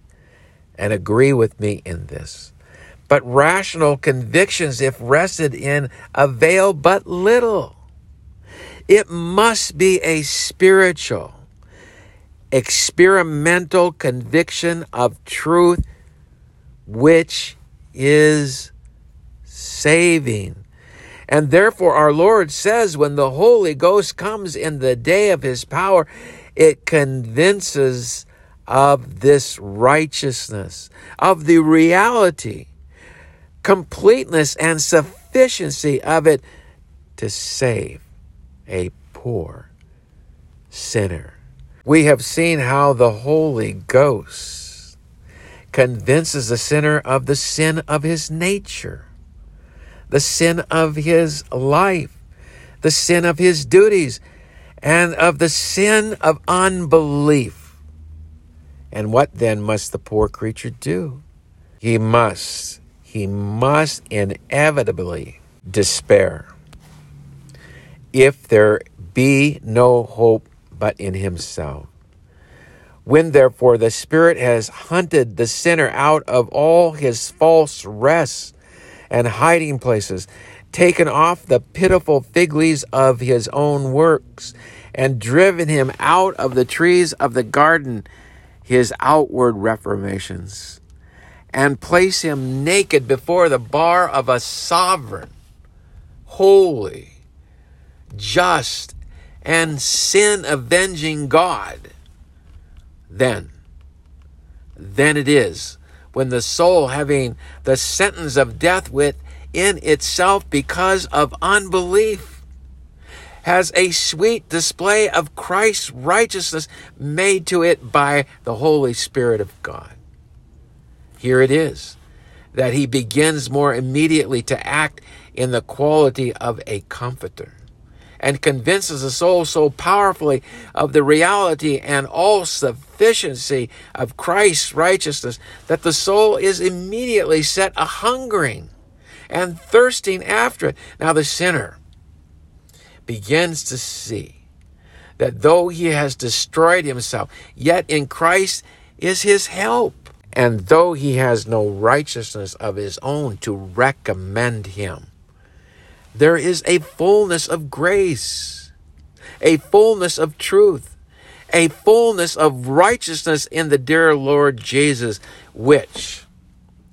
and agree with me in this but rational convictions, if rested in, avail but little. It must be a spiritual, experimental conviction of truth, which is saving. And therefore, our Lord says, when the Holy Ghost comes in the day of his power, it convinces of this righteousness, of the reality completeness and sufficiency of it to save a poor sinner. We have seen how the Holy Ghost convinces the sinner of the sin of his nature, the sin of his life, the sin of his duties, and of the sin of unbelief. And what then must the poor creature do? He must, he must inevitably despair. If there be no hope but in himself. When therefore the Spirit has hunted the sinner out of all his false rests and hiding places, taken off the pitiful fig leaves of his own works, and driven him out of the trees of the garden, his outward reformations, and place him naked before the bar of a sovereign, holy, just, and sin avenging God, then, then it is when the soul, having the sentence of death within itself because of unbelief, has a sweet display of Christ's righteousness made to it by the Holy Spirit of God. Here it is that he begins more immediately to act in the quality of a comforter and convinces the soul so powerfully of the reality and all sufficiency of Christ's righteousness that the soul is immediately set a hungering and thirsting after it. Now, the sinner begins to see that though he has destroyed himself, yet in Christ is his help. And though he has no righteousness of his own to recommend him, there is a fullness of grace, a fullness of truth, a fullness of righteousness in the dear Lord Jesus, which,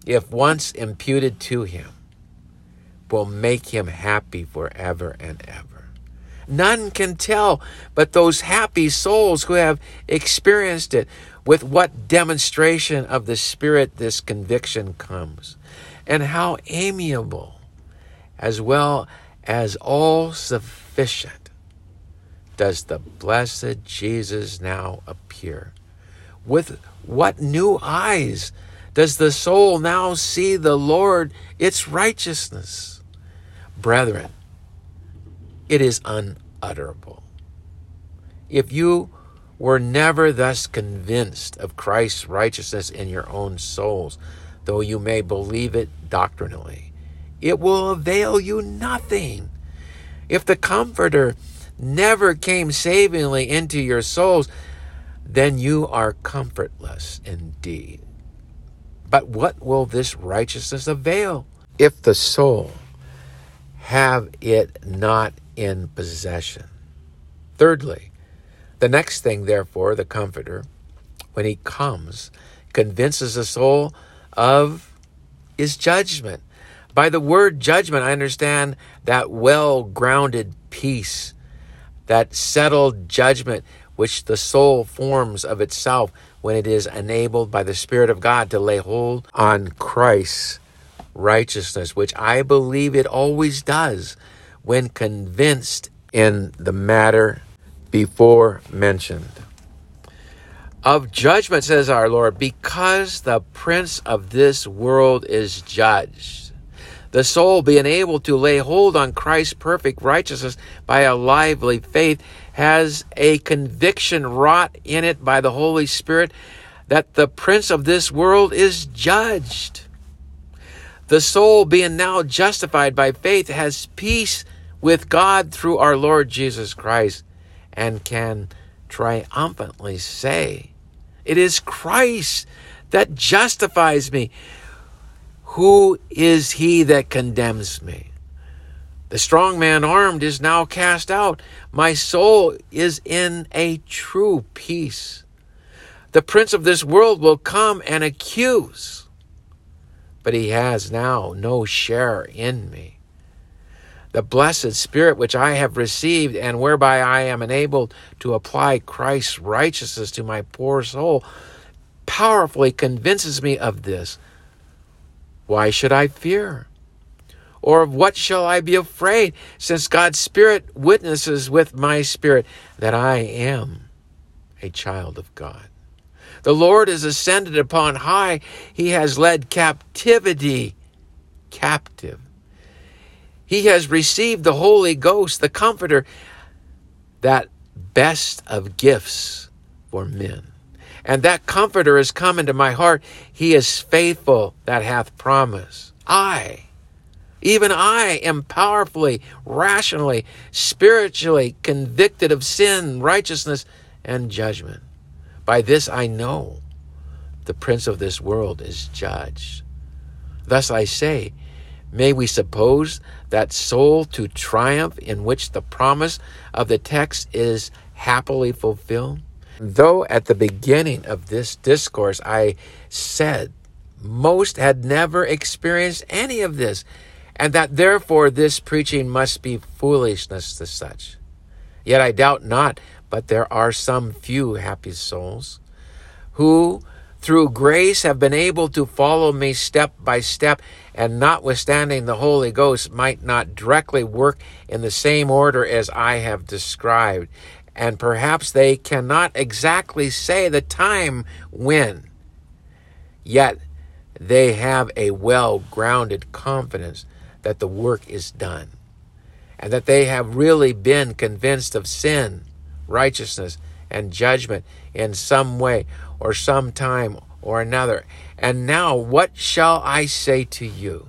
if once imputed to him, will make him happy forever and ever. None can tell but those happy souls who have experienced it with what demonstration of the Spirit this conviction comes, and how amiable as well as all sufficient does the blessed Jesus now appear. With what new eyes does the soul now see the Lord, its righteousness? Brethren, it is unutterable. If you were never thus convinced of Christ's righteousness in your own souls, though you may believe it doctrinally, it will avail you nothing. If the Comforter never came savingly into your souls, then you are comfortless indeed. But what will this righteousness avail if the soul have it not in possession? Thirdly, the next thing, therefore, the Comforter, when he comes, convinces the soul of his judgment. By the word judgment, I understand that well grounded peace, that settled judgment which the soul forms of itself when it is enabled by the Spirit of God to lay hold on Christ's righteousness, which I believe it always does when convinced in the matter before mentioned. Of judgment, says our Lord, because the prince of this world is judged the soul, being able to lay hold on Christ's perfect righteousness by a lively faith, has a conviction wrought in it by the Holy Spirit that the prince of this world is judged. The soul, being now justified by faith, has peace with God through our Lord Jesus Christ and can triumphantly say, It is Christ that justifies me. Who is he that condemns me? The strong man armed is now cast out. My soul is in a true peace. The prince of this world will come and accuse, but he has now no share in me. The blessed Spirit which I have received, and whereby I am enabled to apply Christ's righteousness to my poor soul, powerfully convinces me of this why should I fear? Or of what shall I be afraid, since God's Spirit witnesses with my spirit that I am a child of God? The Lord is ascended upon high. He has led captivity captive. He has received the Holy Ghost, the Comforter, that best of gifts for men. And that Comforter is come into my heart. He is faithful that hath promise. I, even I, am powerfully, rationally, spiritually convicted of sin, righteousness, and judgment. By this I know the prince of this world is judged. Thus I say, may we suppose that soul to triumph in which the promise of the text is happily fulfilled? Though at the beginning of this discourse I said most had never experienced any of this, and that therefore this preaching must be foolishness to such. Yet I doubt not but there are some few happy souls who, through grace, have been able to follow me step by step, and notwithstanding the Holy Ghost might not directly work in the same order as I have described, and perhaps they cannot exactly say the time when. Yet they have a well grounded confidence that the work is done, and that they have really been convinced of sin, righteousness, and judgment in some way or some time or another. And now, what shall I say to you?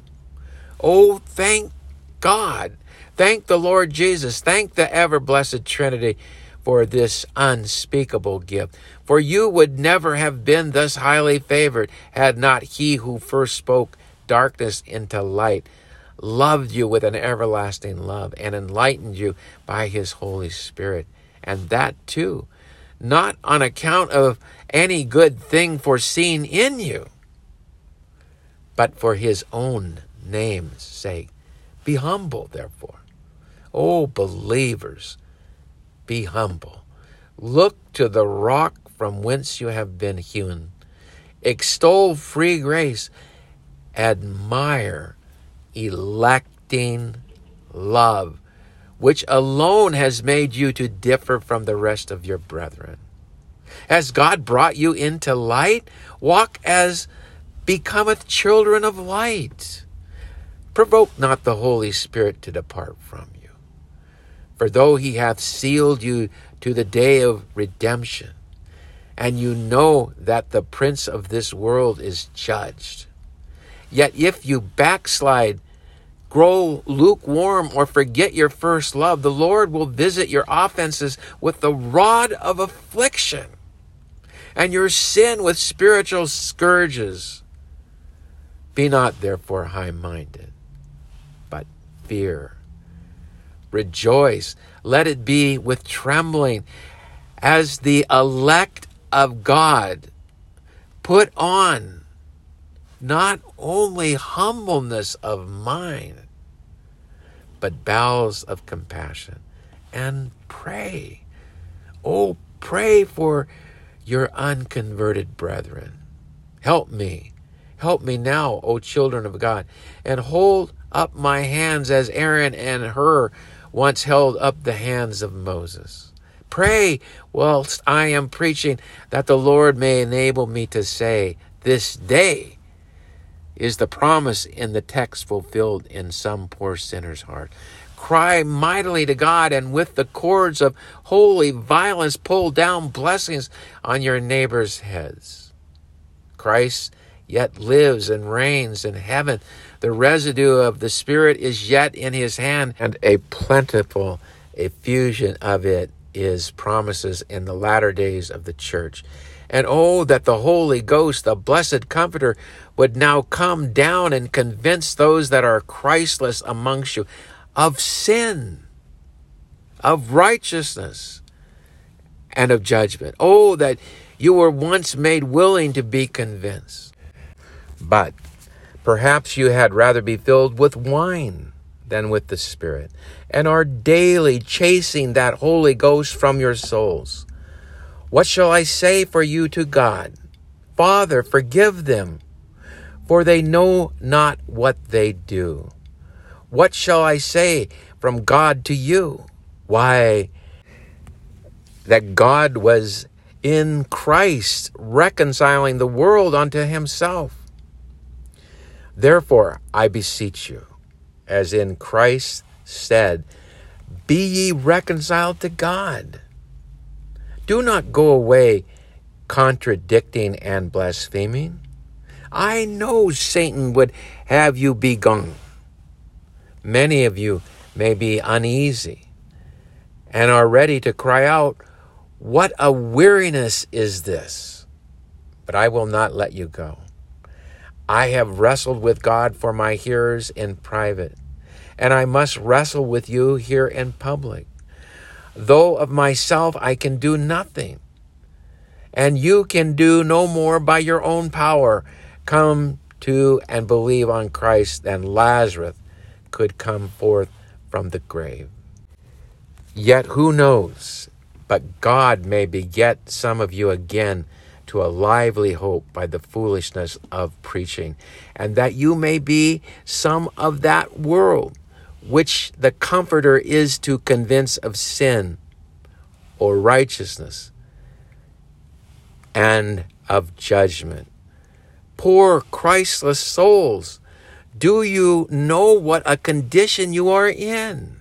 Oh, thank God. Thank the Lord Jesus. Thank the ever blessed Trinity for this unspeakable gift. For you would never have been thus highly favored had not he who first spoke darkness into light loved you with an everlasting love and enlightened you by his Holy Spirit. And that too, not on account of any good thing foreseen in you, but for his own name's sake. Be humble, therefore. O oh, believers, be humble. Look to the rock from whence you have been hewn. Extol free grace. Admire electing love, which alone has made you to differ from the rest of your brethren. As God brought you into light, walk as becometh children of light. Provoke not the Holy Spirit to depart from you. For though he hath sealed you to the day of redemption, and you know that the prince of this world is judged, yet if you backslide, grow lukewarm, or forget your first love, the Lord will visit your offenses with the rod of affliction and your sin with spiritual scourges. Be not therefore high minded, but fear rejoice. Let it be with trembling. As the elect of God, put on not only humbleness of mind, but bowels of compassion, and pray. Oh, pray for your unconverted brethren. Help me. Help me now, O children of God, and hold up my hands as Aaron and Hur once held up the hands of Moses. Pray whilst I am preaching that the Lord may enable me to say, This day is the promise in the text fulfilled in some poor sinner's heart. Cry mightily to God and with the cords of holy violence pull down blessings on your neighbor's heads. Christ yet lives and reigns in heaven the residue of the Spirit is yet in his hand, and a plentiful effusion of it is promises in the latter days of the church. And oh, that the Holy Ghost, the blessed Comforter, would now come down and convince those that are Christless amongst you of sin, of righteousness, and of judgment. Oh, that you were once made willing to be convinced. But Perhaps you had rather be filled with wine than with the Spirit, and are daily chasing that Holy Ghost from your souls. What shall I say for you to God? Father, forgive them, for they know not what they do. What shall I say from God to you? Why, that God was in Christ, reconciling the world unto himself. Therefore, I beseech you, as in Christ said, Be ye reconciled to God. Do not go away contradicting and blaspheming. I know Satan would have you be gone. Many of you may be uneasy and are ready to cry out, What a weariness is this! But I will not let you go. I have wrestled with God for my hearers in private, and I must wrestle with you here in public. Though of myself I can do nothing, and you can do no more by your own power. Come to and believe on Christ than Lazarus could come forth from the grave. Yet who knows, but God may beget some of you again to a lively hope by the foolishness of preaching, and that you may be some of that world which the Comforter is to convince of sin or righteousness and of judgment. Poor Christless souls, do you know what a condition you are in?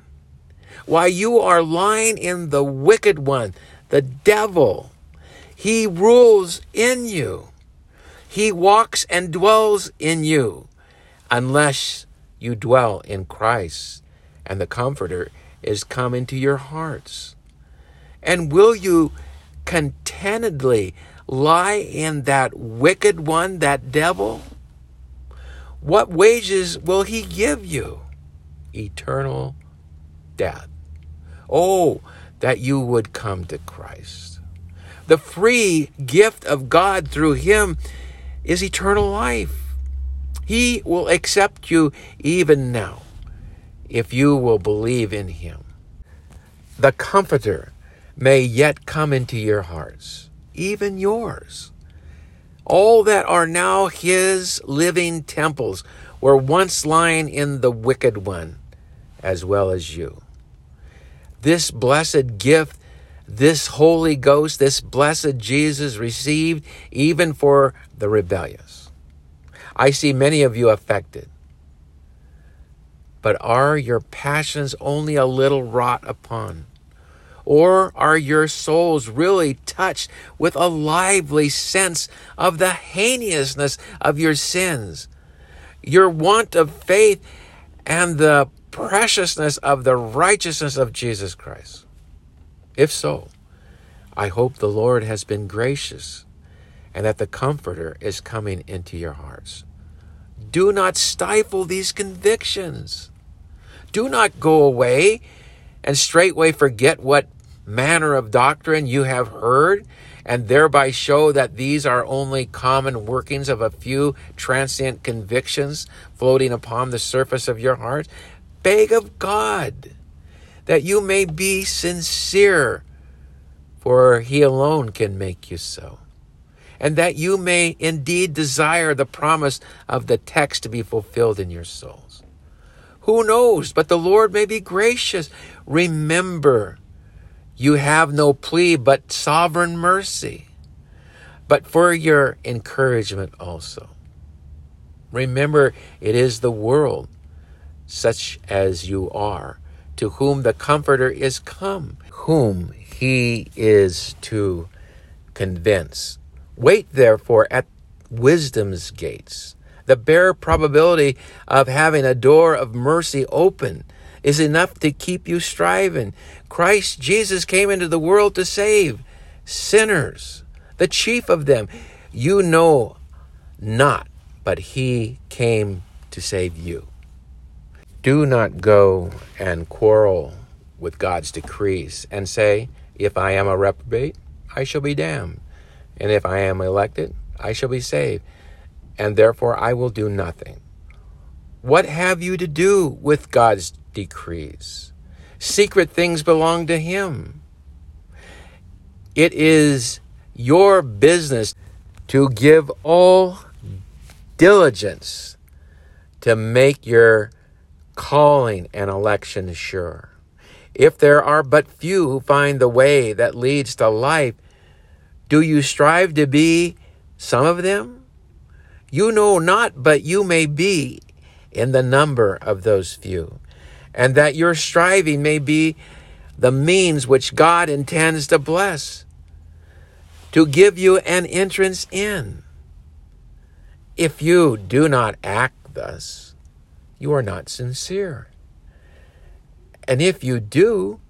Why, you are lying in the wicked one, the devil. He rules in you. He walks and dwells in you unless you dwell in Christ and the Comforter is come into your hearts. And will you contentedly lie in that wicked one, that devil? What wages will he give you? Eternal death. Oh, that you would come to Christ. The free gift of God through him is eternal life. He will accept you even now if you will believe in him. The Comforter may yet come into your hearts, even yours. All that are now his living temples were once lying in the wicked one, as well as you. This blessed gift, this Holy Ghost, this blessed Jesus received even for the rebellious. I see many of you affected. But are your passions only a little wrought upon? Or are your souls really touched with a lively sense of the heinousness of your sins, your want of faith, and the preciousness of the righteousness of Jesus Christ? If so, I hope the Lord has been gracious and that the Comforter is coming into your hearts. Do not stifle these convictions. Do not go away and straightway forget what manner of doctrine you have heard, and thereby show that these are only common workings of a few transient convictions floating upon the surface of your heart, beg of God that you may be sincere, for He alone can make you so. And that you may indeed desire the promise of the text to be fulfilled in your souls. Who knows? But the Lord may be gracious. Remember you have no plea but sovereign mercy, but for your encouragement also. Remember, it is the world, such as you are, to whom the Comforter is come, whom he is to convince. Wait, therefore, at wisdom's gates. The bare probability of having a door of mercy open is enough to keep you striving. Christ Jesus came into the world to save sinners, the chief of them. You know not, but he came to save you. Do not go and quarrel with God's decrees and say, If I am a reprobate, I shall be damned. And if I am elected, I shall be saved. And therefore I will do nothing. What have you to do with God's decrees. Secret things belong to Him. It is your business to give all diligence to make your calling and election sure. If there are but few who find the way that leads to life, Do you strive to be some of them? You know not, but you may be in the number of those few, and that your striving may be the means which God intends to bless, to give you an entrance in. If you do not act thus, you are not sincere. And if you do,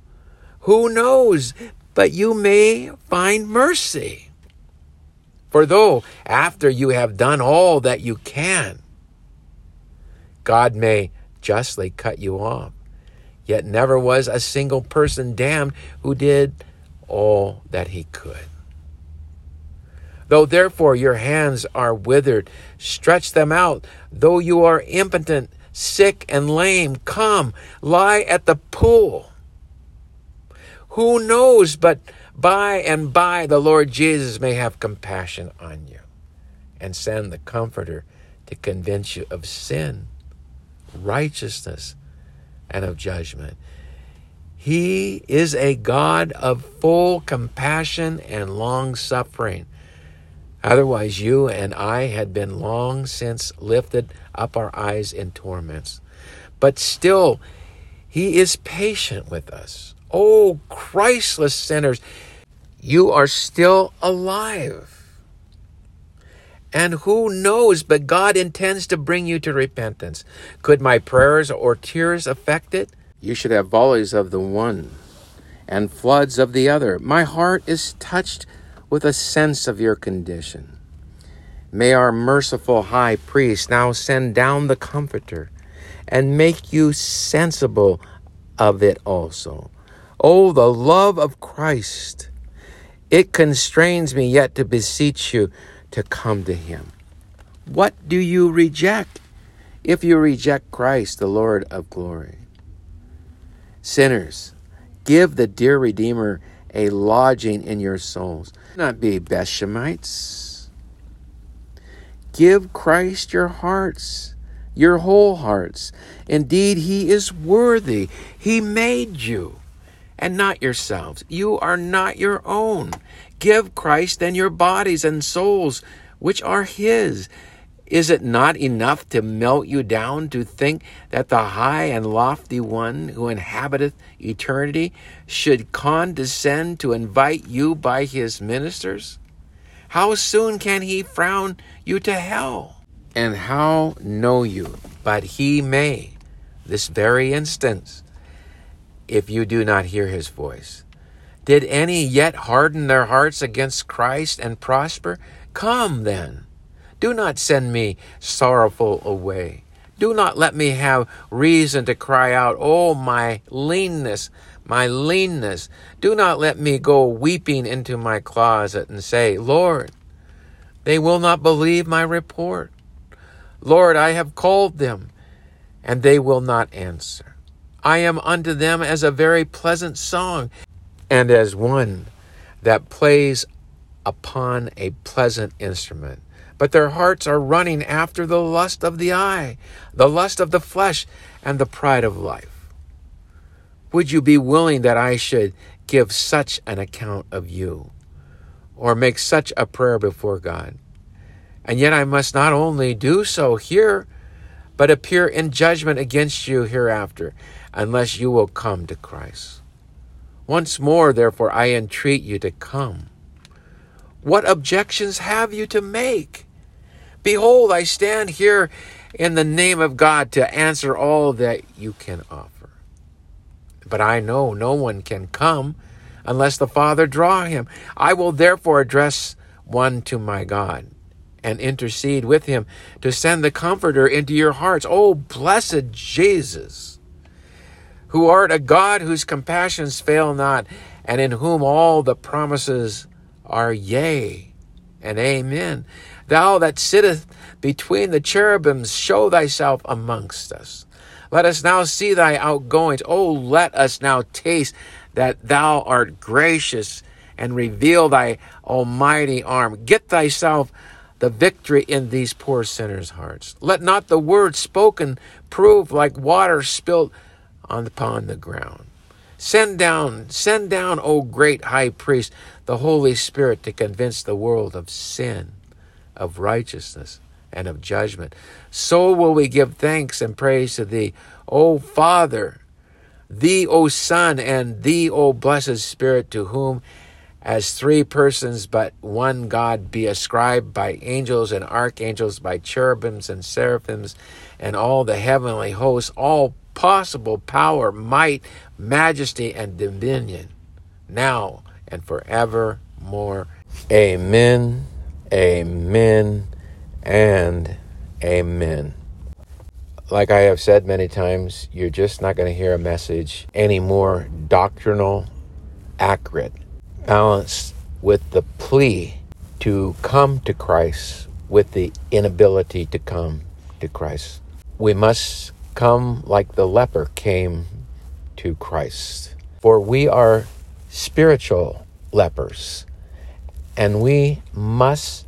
who knows but you may find mercy? For though after you have done all that you can, God may justly cut you off, yet never was a single person damned who did all that he could. Though therefore your hands are withered, stretch them out. Though you are impotent, sick, and lame, come, lie at the pool. Who knows but by and by the Lord Jesus may have compassion on you and send the Comforter to convince you of sin, righteousness, and of judgment. He is a God of full compassion and long suffering. Otherwise, you and I had been long since lifted up our eyes in torments. But still, He is patient with us Oh, Christless sinners, you are still alive. And who knows, but God intends to bring you to repentance. Could my prayers or tears affect it? You should have volleys of the one and floods of the other. My heart is touched with a sense of your condition. May our merciful high priest now send down the Comforter and make you sensible of it also. Oh, the love of Christ! It constrains me yet to beseech you to come to him. What do you reject if you reject Christ, the Lord of glory? Sinners, give the dear Redeemer a lodging in your souls. Not be Beshamites. Give Christ your hearts, your whole hearts. Indeed, He is worthy. He made you and not yourselves. You are not your own. Give Christ then your bodies and souls, which are His. Is it not enough to melt you down to think that the high and lofty one who inhabiteth eternity should condescend to invite you by his ministers? How soon can he frown you to hell? And how know you but he may, this very instant, if you do not hear his voice? Did any yet harden their hearts against Christ and prosper? Come then. Do not send me sorrowful away. Do not let me have reason to cry out, Oh, my leanness, my leanness. Do not let me go weeping into my closet and say, Lord, they will not believe my report. Lord, I have called them, and they will not answer. I am unto them as a very pleasant song, and as one that plays upon a pleasant instrument. But their hearts are running after the lust of the eye, the lust of the flesh, and the pride of life. Would you be willing that I should give such an account of you, or make such a prayer before God? And yet I must not only do so here, but appear in judgment against you hereafter unless you will come to Christ. Once more, therefore, I entreat you to come. What objections have you to make? Behold, I stand here in the name of God to answer all that you can offer. But I know no one can come unless the Father draw him. I will therefore address one to my God and intercede with him to send the Comforter into your hearts. Oh, blessed Jesus! who art a God whose compassions fail not, and in whom all the promises are yea and amen. Thou that sittest between the cherubims, show thyself amongst us. Let us now see thy outgoings. Oh, let us now taste that thou art gracious and reveal thy almighty arm. Get thyself the victory in these poor sinners' hearts. Let not the word spoken prove like water spilt upon the ground. Send down, send down, O great high priest, the Holy Spirit to convince the world of sin, of righteousness, and of judgment. So will we give thanks and praise to thee, O Father, thee, O Son, and thee, O blessed Spirit, to whom as three persons, but one God be ascribed by angels and archangels, by cherubims and seraphims, and all the heavenly hosts, all possible power, might, majesty, and dominion, now and forevermore. Amen, amen, and amen. Like I have said many times, you're just not going to hear a message any more doctrinal, accurate balanced with the plea to come to Christ with the inability to come to Christ. We must come like the leper came to Christ. For we are spiritual lepers, and we must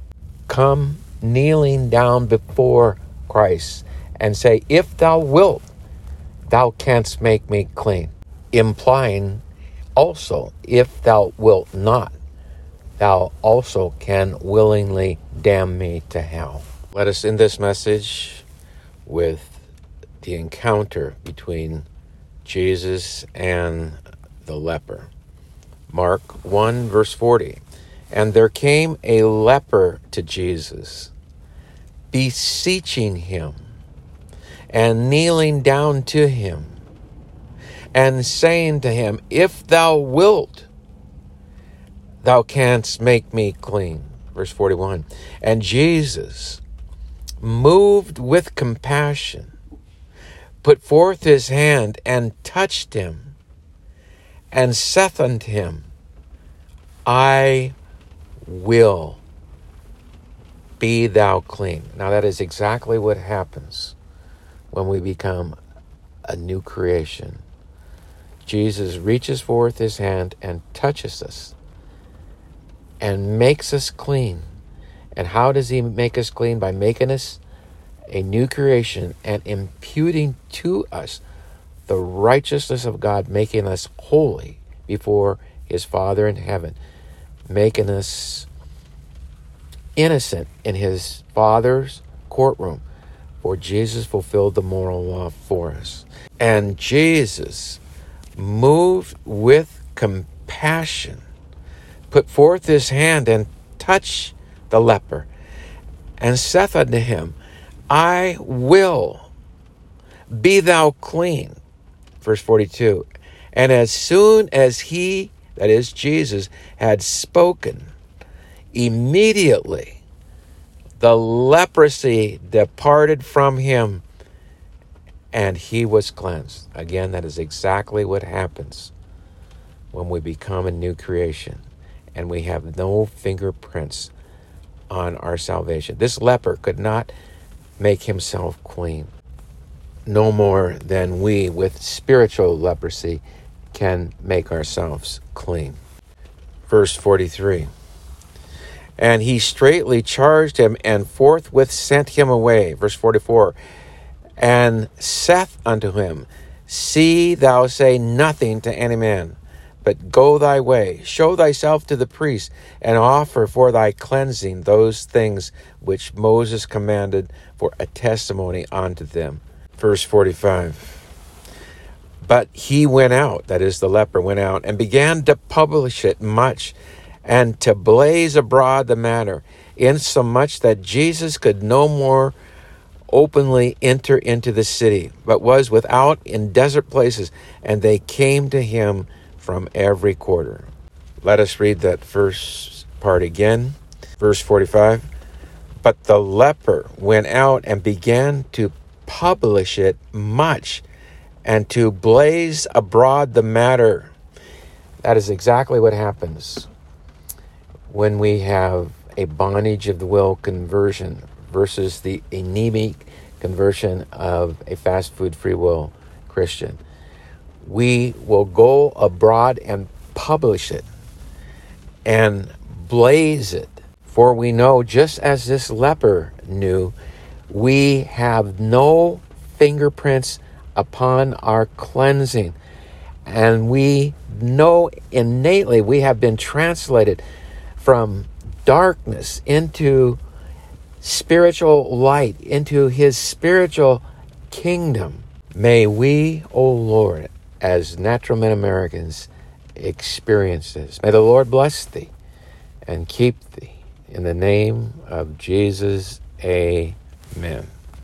come kneeling down before Christ and say, If thou wilt, thou canst make me clean, implying also, if thou wilt not, thou also can willingly damn me to hell. Let us end this message with the encounter between Jesus and the leper. Mark 1, verse 40. And there came a leper to Jesus, beseeching him and kneeling down to him and saying to him, If thou wilt, thou canst make me clean. Verse 41. And Jesus, moved with compassion, put forth his hand and touched him, and saith unto him, I will be thou clean. Now, that is exactly what happens when we become a new creation. Jesus reaches forth his hand and touches us and makes us clean. And how does he make us clean? By making us a new creation and imputing to us the righteousness of God, making us holy before his Father in heaven, making us innocent in his Father's courtroom. For Jesus fulfilled the moral law for us. And Jesus moved with compassion, put forth his hand and touched the leper, and saith unto him, I will be thou clean. Verse 42. And as soon as he, that is Jesus, had spoken, immediately the leprosy departed from him and he was cleansed. Again, that is exactly what happens when we become a new creation and we have no fingerprints on our salvation. This leper could not make himself clean, no more than we with spiritual leprosy can make ourselves clean. Verse 43 And he straightly charged him and forthwith sent him away. Verse 44 and saith unto him, See thou say nothing to any man, but go thy way, show thyself to the priest, and offer for thy cleansing those things which Moses commanded for a testimony unto them. Verse 45. But he went out, that is, the leper went out, and began to publish it much, and to blaze abroad the matter, insomuch that Jesus could no more openly enter into the city, but was without in desert places, and they came to him from every quarter. Let us read that first part again. Verse 45 But the leper went out and began to publish it much and to blaze abroad the matter. That is exactly what happens when we have a bondage of the will conversion versus the anemic conversion of a fast food free will Christian. We will go abroad and publish it and blaze it. For we know, just as this leper knew, we have no fingerprints upon our cleansing. And we know innately we have been translated from darkness into spiritual light, into his spiritual kingdom. May we, O oh Lord, as natural men Americans, experience this. May the Lord bless thee and keep thee. In the name of Jesus, amen.